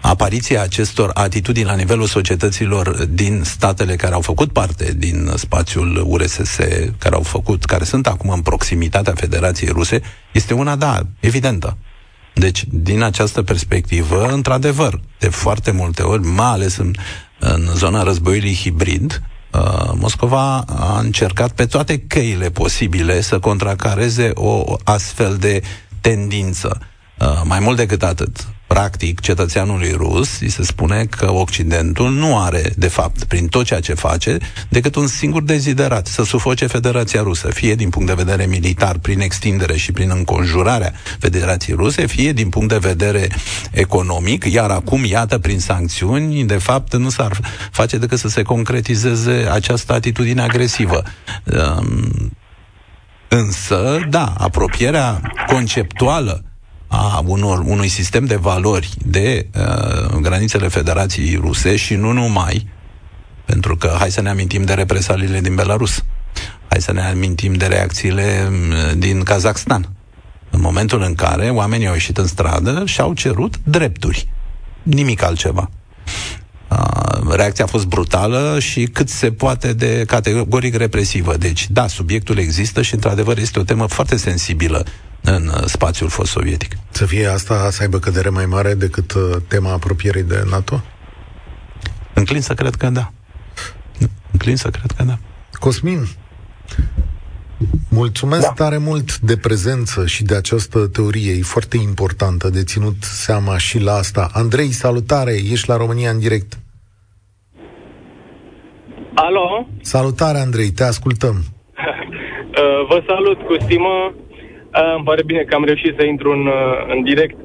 apariția acestor atitudini la nivelul societăților din statele care au făcut parte din spațiul URSS, care au făcut, care sunt acum în proximitatea Federației Ruse, este una, da, evidentă. Deci, din această perspectivă, într-adevăr, de foarte multe ori, mai ales în, în zona războiului hibrid, uh, Moscova a încercat pe toate căile posibile să contracareze o astfel de tendință. Uh, mai mult decât atât, practic, cetățeanului rus îi se spune că Occidentul nu are, de fapt, prin tot ceea ce face, decât un singur deziderat, să sufoce Federația Rusă, fie din punct de vedere militar, prin extindere și prin înconjurarea Federației Ruse, fie din punct de vedere economic, iar acum, iată, prin sancțiuni, de fapt, nu s-ar face decât să se concretizeze această atitudine agresivă. Um, Însă, da, apropierea conceptuală a unor, unui sistem de valori de uh, granițele Federației Ruse și nu numai, pentru că hai să ne amintim de represaliile din Belarus, hai să ne amintim de reacțiile mm, din Kazakhstan, în momentul în care oamenii au ieșit în stradă și au cerut drepturi, nimic altceva. Uh, reacția a fost brutală și cât se poate de categoric represivă. Deci, da, subiectul există și, într-adevăr, este o temă foarte sensibilă în uh, spațiul fost sovietic. Să fie asta să aibă cădere mai mare decât uh, tema apropierii de NATO? Înclin să cred că da. Înclin să cred că da. Cosmin, mulțumesc da. tare mult de prezență și de această teorie. E foarte importantă de ținut seama și la asta. Andrei, salutare! Ești la România în direct. Alo? Salutare, Andrei, te ascultăm. Vă salut cu stimă. Uh, îmi pare bine că am reușit să intru în, uh, în direct.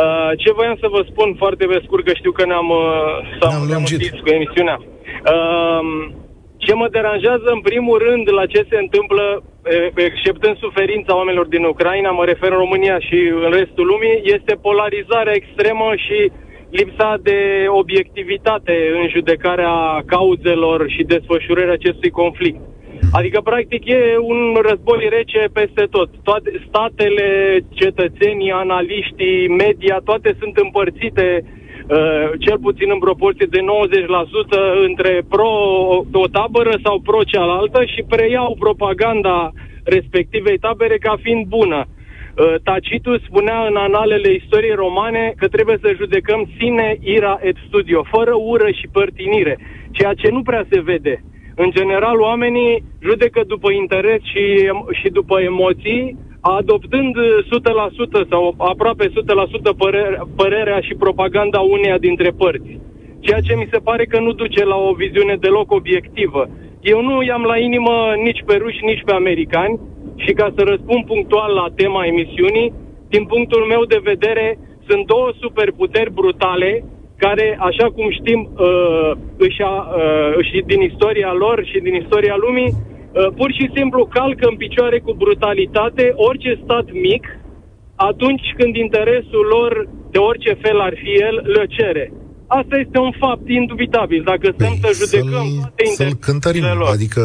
Uh, ce voiam să vă spun foarte pe scurt, că știu că ne-am, uh, ne-am lungit cu emisiunea. Uh, ce mă deranjează în primul rând la ce se întâmplă, exceptând suferința oamenilor din Ucraina, mă refer în România și în restul lumii, este polarizarea extremă și lipsa de obiectivitate în judecarea cauzelor și desfășurării acestui conflict. Adică, practic, e un război rece peste tot. Toate statele, cetățenii, analiștii, media, toate sunt împărțite uh, cel puțin în proporție de 90% între pro o tabără sau pro cealaltă și preiau propaganda respectivei tabere ca fiind bună. Uh, Tacitus spunea în analele istoriei romane că trebuie să judecăm sine ira et studio, fără ură și părtinire, ceea ce nu prea se vede. În general, oamenii judecă după interes și, și după emoții, adoptând 100% sau aproape 100% părerea, părerea și propaganda uneia dintre părți. Ceea ce mi se pare că nu duce la o viziune deloc obiectivă. Eu nu i-am la inimă nici pe ruși, nici pe americani și ca să răspund punctual la tema emisiunii, din punctul meu de vedere, sunt două superputeri brutale care, așa cum știm, uh, își, a, uh, și din istoria lor și din istoria lumii, uh, pur și simplu calcă în picioare cu brutalitate orice stat mic atunci când interesul lor, de orice fel ar fi el, le cere. Asta este un fapt indubitabil. Dacă păi, stăm să judecăm să-l, toate să-l cântărim, lor. adică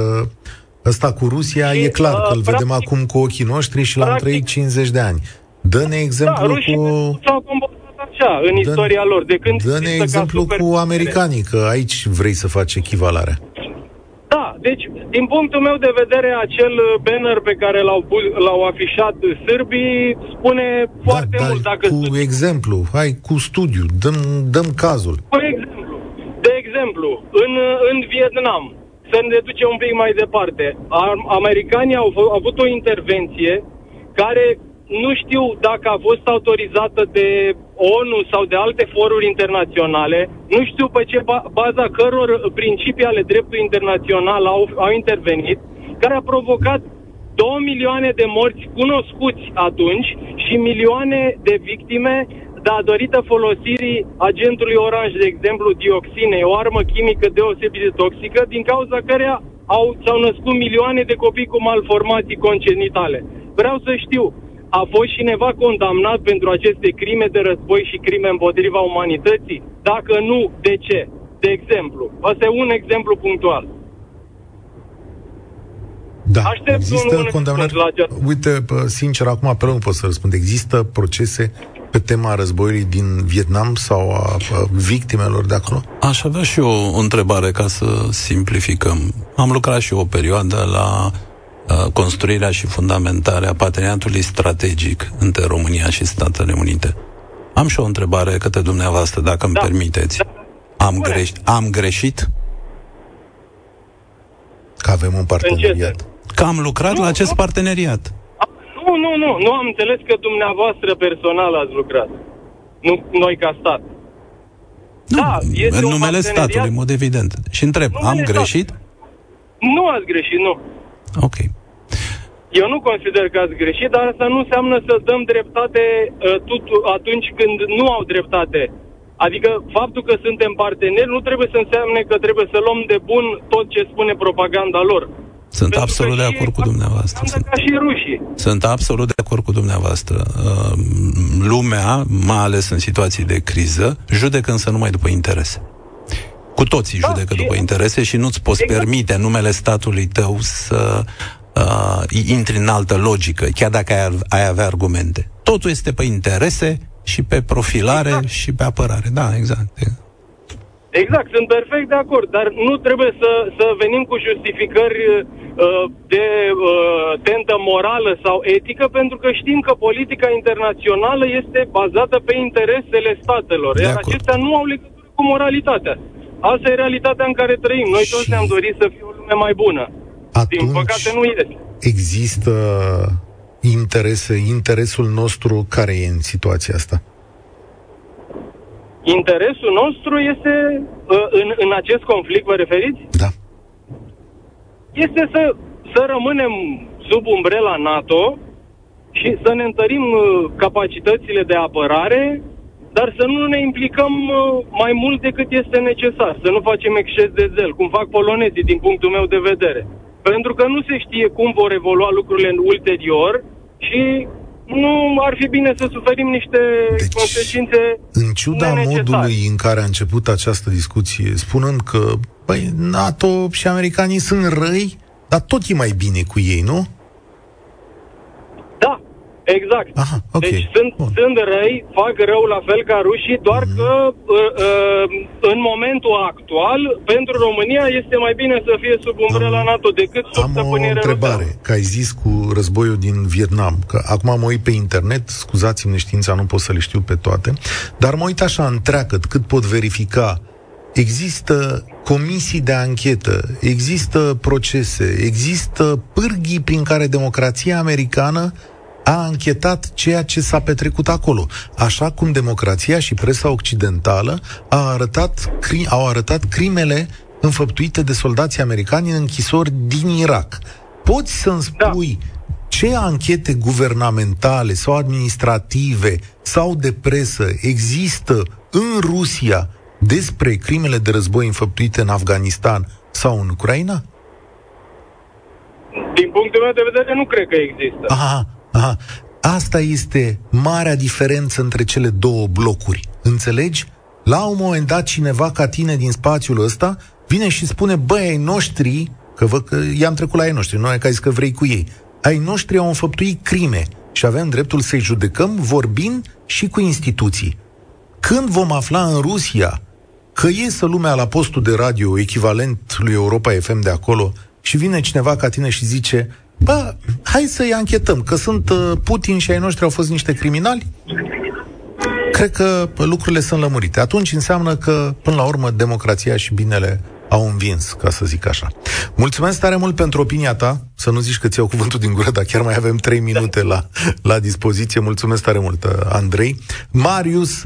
ăsta cu Rusia și, e clar că îl practic, vedem acum cu ochii noștri și l-am trăit 50 de ani. Dă-ne exemplu da, cu... s-au comportat așa în dă istoria lor. De când dă-ne exemplu cu americanii, că aici vrei să faci echivalarea. Da, deci, din punctul meu de vedere, acel banner pe care l-au, l-au afișat sârbii spune da, foarte da, mult. Dacă cu studiu... exemplu, hai, cu studiu, dăm, dăm cazul. Cu exemplu, de exemplu, în, în Vietnam, să ne ducem un pic mai departe, americanii au, au avut o intervenție care nu știu dacă a fost autorizată de ONU sau de alte foruri internaționale, nu știu pe ce baza căror principii ale dreptului internațional au, au intervenit, care a provocat 2 milioane de morți cunoscuți atunci și milioane de victime datorită folosirii agentului oranj, de exemplu dioxine, o armă chimică deosebit de toxică, din cauza căreia au, s-au născut milioane de copii cu malformații congenitale. Vreau să știu, a fost cineva condamnat pentru aceste crime de război și crime împotriva umanității? Dacă nu, de ce? De exemplu. Asta e un exemplu punctual. Da, Aștept există un condamnări. La Uite, sincer, acum apel nu pot să răspund. Există procese pe tema războiului din Vietnam sau a victimelor de acolo? Aș avea și eu o întrebare ca să simplificăm. Am lucrat și eu o perioadă la Uh, construirea și fundamentarea parteneriatului strategic între România și Statele Unite. Am și o întrebare către dumneavoastră, dacă îmi da. permiteți. Am, greș- am greșit? Că avem un parteneriat. Că am lucrat nu, la acest nu. parteneriat. Nu, nu, nu. Nu am înțeles că dumneavoastră personal ați lucrat. Nu noi ca stat. Nu, da, este în numele statului, în mod evident. Și întreb, am greșit? Stat. Nu ați greșit, nu. Ok. Eu nu consider că ați greșit, dar asta nu înseamnă să dăm dreptate uh, tutu, atunci când nu au dreptate. Adică faptul că suntem parteneri nu trebuie să înseamnă că trebuie să luăm de bun tot ce spune propaganda lor. Sunt Pentru absolut de acord cu dumneavoastră. Sunt, ca și rușii. Sunt absolut de acord cu dumneavoastră. Uh, lumea, mai ales în situații de criză, judecă însă numai după interese. Cu toții da, judecă după interese și nu-ți poți exact. permite în numele statului tău să uh, intri în altă logică, chiar dacă ai, ai avea argumente. Totul este pe interese și pe profilare exact. și pe apărare. Da, exact. Exact, sunt perfect de acord, dar nu trebuie să, să venim cu justificări uh, de uh, tentă morală sau etică, pentru că știm că politica internațională este bazată pe interesele statelor, de iar acord. acestea nu au legătură cu moralitatea. Asta e realitatea în care trăim. Noi toți și... ne-am dorit să fie o lume mai bună. Atunci Din păcate nu este. Există interese, interesul nostru care e în situația asta? Interesul nostru este, ă, în, în acest conflict vă referiți? Da. Este să, să rămânem sub umbrela NATO și să ne întărim ă, capacitățile de apărare, dar să nu ne implicăm ă, mai mult decât este necesar, să nu facem exces de zel, cum fac polonezii din punctul meu de vedere. Pentru că nu se știe cum vor evolua lucrurile în ulterior și nu ar fi bine să suferim niște deci, consecințe În ciuda modului în care a început această discuție, spunând că băi, NATO și americanii sunt răi, dar tot e mai bine cu ei, nu? Exact. Aha, okay. Deci sunt, sunt răi, fac rău la fel ca rușii, doar mm. că uh, uh, în momentul actual, pentru România este mai bine să fie sub umbrela NATO decât sub Am o întrebare, rusească. că ai zis cu războiul din Vietnam, că acum mă uit pe internet, scuzați-mi neștiința, nu pot să le știu pe toate, dar mă uit așa întreagăt, cât pot verifica Există comisii de anchetă, există procese, există pârghii prin care democrația americană a anchetat ceea ce s-a petrecut acolo, așa cum democrația și presa occidentală a arătat, cri- au arătat crimele înfăptuite de soldații americani în închisori din Irak. Poți să-mi da. spui da. ce anchete guvernamentale sau administrative sau de presă există în Rusia despre crimele de război înfăptuite în Afganistan sau în Ucraina? Din punctul meu de vedere, nu cred că există. Aha, aha. Asta este marea diferență între cele două blocuri. Înțelegi? La un moment dat, cineva ca tine din spațiul ăsta vine și spune, băi, ai noștri, că văd că i-am trecut la ai noștri, nu ai că ai zis că vrei cu ei, ai noștri au înfăptuit crime și avem dreptul să-i judecăm vorbind și cu instituții. Când vom afla în Rusia că iese lumea la postul de radio echivalent lui Europa FM de acolo și vine cineva ca tine și zice Bă, hai să-i anchetăm, că sunt uh, Putin și ai noștri au fost niște criminali? Cred că lucrurile sunt lămurite. Atunci înseamnă că, până la urmă, democrația și binele au învins, ca să zic așa. Mulțumesc tare mult pentru opinia ta, să nu zici că ți-au cuvântul din gură, dar chiar mai avem trei minute la, la dispoziție. Mulțumesc tare mult, uh, Andrei. Marius,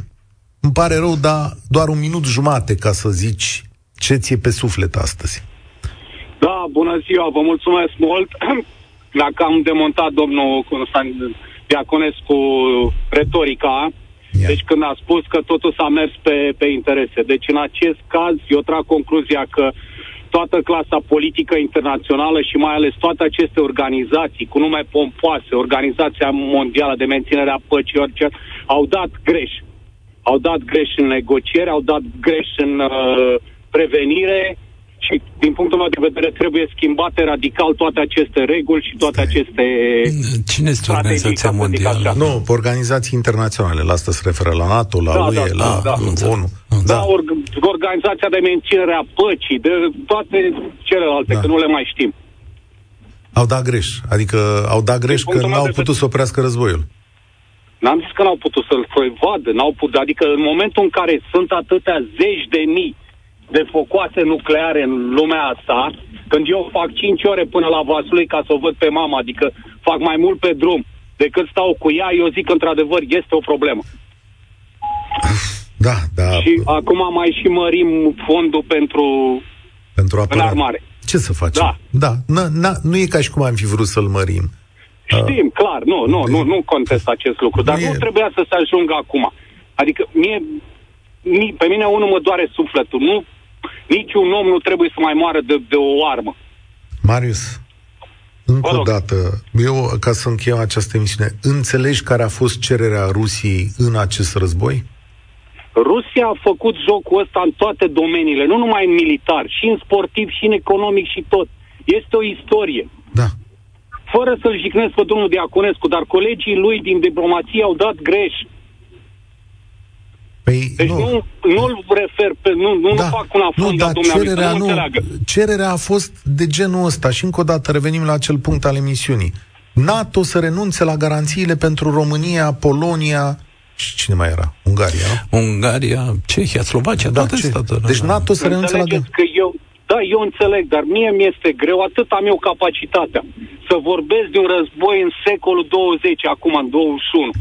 îmi pare rău, dar doar un minut jumate ca să zici ce ți-e pe suflet astăzi. Da, bună ziua, vă mulțumesc mult. Dacă am demontat domnul Diaconescu retorica, Yeah. Deci când a spus că totul s-a mers pe, pe interese. Deci în acest caz eu trag concluzia că toată clasa politică internațională și mai ales toate aceste organizații cu nume pompoase, Organizația Mondială de Menținere a Păcii, orice, au dat greș. Au dat greș în negociere, au dat greș în uh, prevenire și, din punctul meu de vedere, trebuie schimbate radical toate aceste reguli și toate aceste... Cine este Organizația Mondială? Nu, organizații internaționale. La asta se referă la NATO, la da, UE, da, la da, ONU. Da, da or- Organizația de menținere a păcii, de toate celelalte, da. că nu le mai știm. Au dat greș. Adică au dat greș că n-au putut să oprească războiul. N-am zis că n-au putut să-l vadă, n-au putut, adică în momentul în care sunt atâtea zeci de mii de focoase nucleare în lumea asta, când eu fac 5 ore până la Vaslui ca să o văd pe mama, adică fac mai mult pe drum decât stau cu ea, eu zic că într-adevăr este o problemă. Da, da. Și acum mai și mărim fondul pentru, pentru apărare. armare. Ce să facem? Da. da. Na, na, nu e ca și cum am fi vrut să-l mărim. Știm, uh, clar, nu, nu, nu, nu contest acest lucru, dar nu, nu trebuia să se ajungă acum. Adică mie, mie, pe mine unul mă doare sufletul. Nu Niciun om nu trebuie să mai moară de, de o armă. Marius, încă o dată, eu, ca să încheiem această emisiune, înțelegi care a fost cererea Rusiei în acest război? Rusia a făcut jocul ăsta în toate domeniile, nu numai în militar, și în sportiv, și în economic, și tot. Este o istorie. Da. Fără să-l jignesc pe domnul Diaconescu, dar colegii lui din diplomație au dat greș. Păi, deci nu, nu, nu-l refer pe, nu, nu da, fac un afund nu, dar cererea, nu, nu cererea a fost de genul ăsta și încă o dată revenim la acel punct al emisiunii. NATO să renunțe la garanțiile pentru România, Polonia și cine mai era? Ungaria, nu? Ungaria, Cehia, Slovacia, da, toate ce? statele. Deci NATO să renunțe la garanții. că eu, da, eu înțeleg, dar mie mi-este greu, atât am eu capacitatea să vorbesc de un război în secolul 20, acum în 21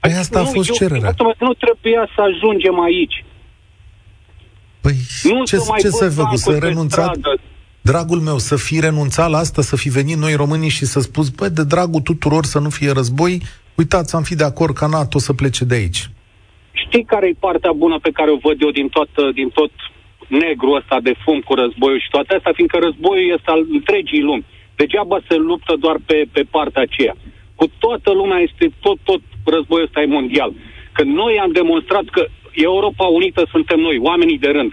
Păi asta a fost eu, cererea. Nu trebuia să ajungem aici. Păi nu ce, ce să ai făcut? Să renunțat? Dragul meu, să fi renunțat la asta, să fi venit noi românii și să spus, băi, de dragul tuturor să nu fie război, uitați, am fi de acord ca NATO să plece de aici. Știi care e partea bună pe care o văd eu din tot, din tot negru ăsta de fum cu războiul și toate astea, fiindcă războiul este al întregii lumi. Degeaba se luptă doar pe, pe partea aceea. Cu toată lumea este tot, tot războiul ăsta e mondial. Că noi am demonstrat că Europa Unită suntem noi, oamenii de rând.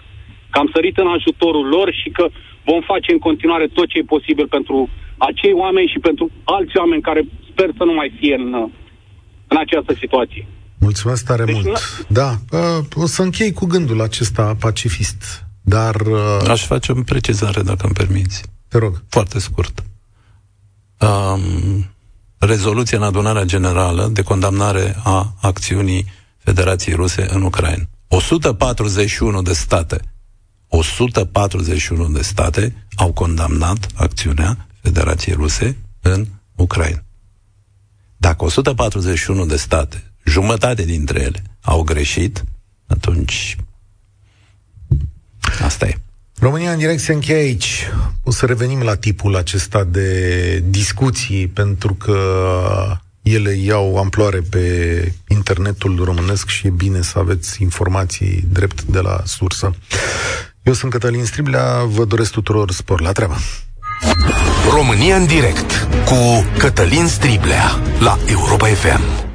Că am sărit în ajutorul lor și că vom face în continuare tot ce e posibil pentru acei oameni și pentru alți oameni care sper să nu mai fie în, în această situație. Mulțumesc tare deci, mult. Da, uh, o să închei cu gândul acesta pacifist, dar... Uh... Aș face o precizare, dacă îmi permiți. Te rog. Foarte scurt. Um, rezoluție în adunarea generală de condamnare a acțiunii Federației Ruse în Ucraina. 141 de state 141 de state au condamnat acțiunea Federației Ruse în Ucraina. Dacă 141 de state, jumătate dintre ele, au greșit, atunci asta e. România în direct se încheie aici. O să revenim la tipul acesta de discuții, pentru că ele iau amploare pe internetul românesc și e bine să aveți informații drept de la sursă. Eu sunt Cătălin Striblea, vă doresc tuturor spor la treabă. România în direct cu Cătălin Striblea la Europa FM.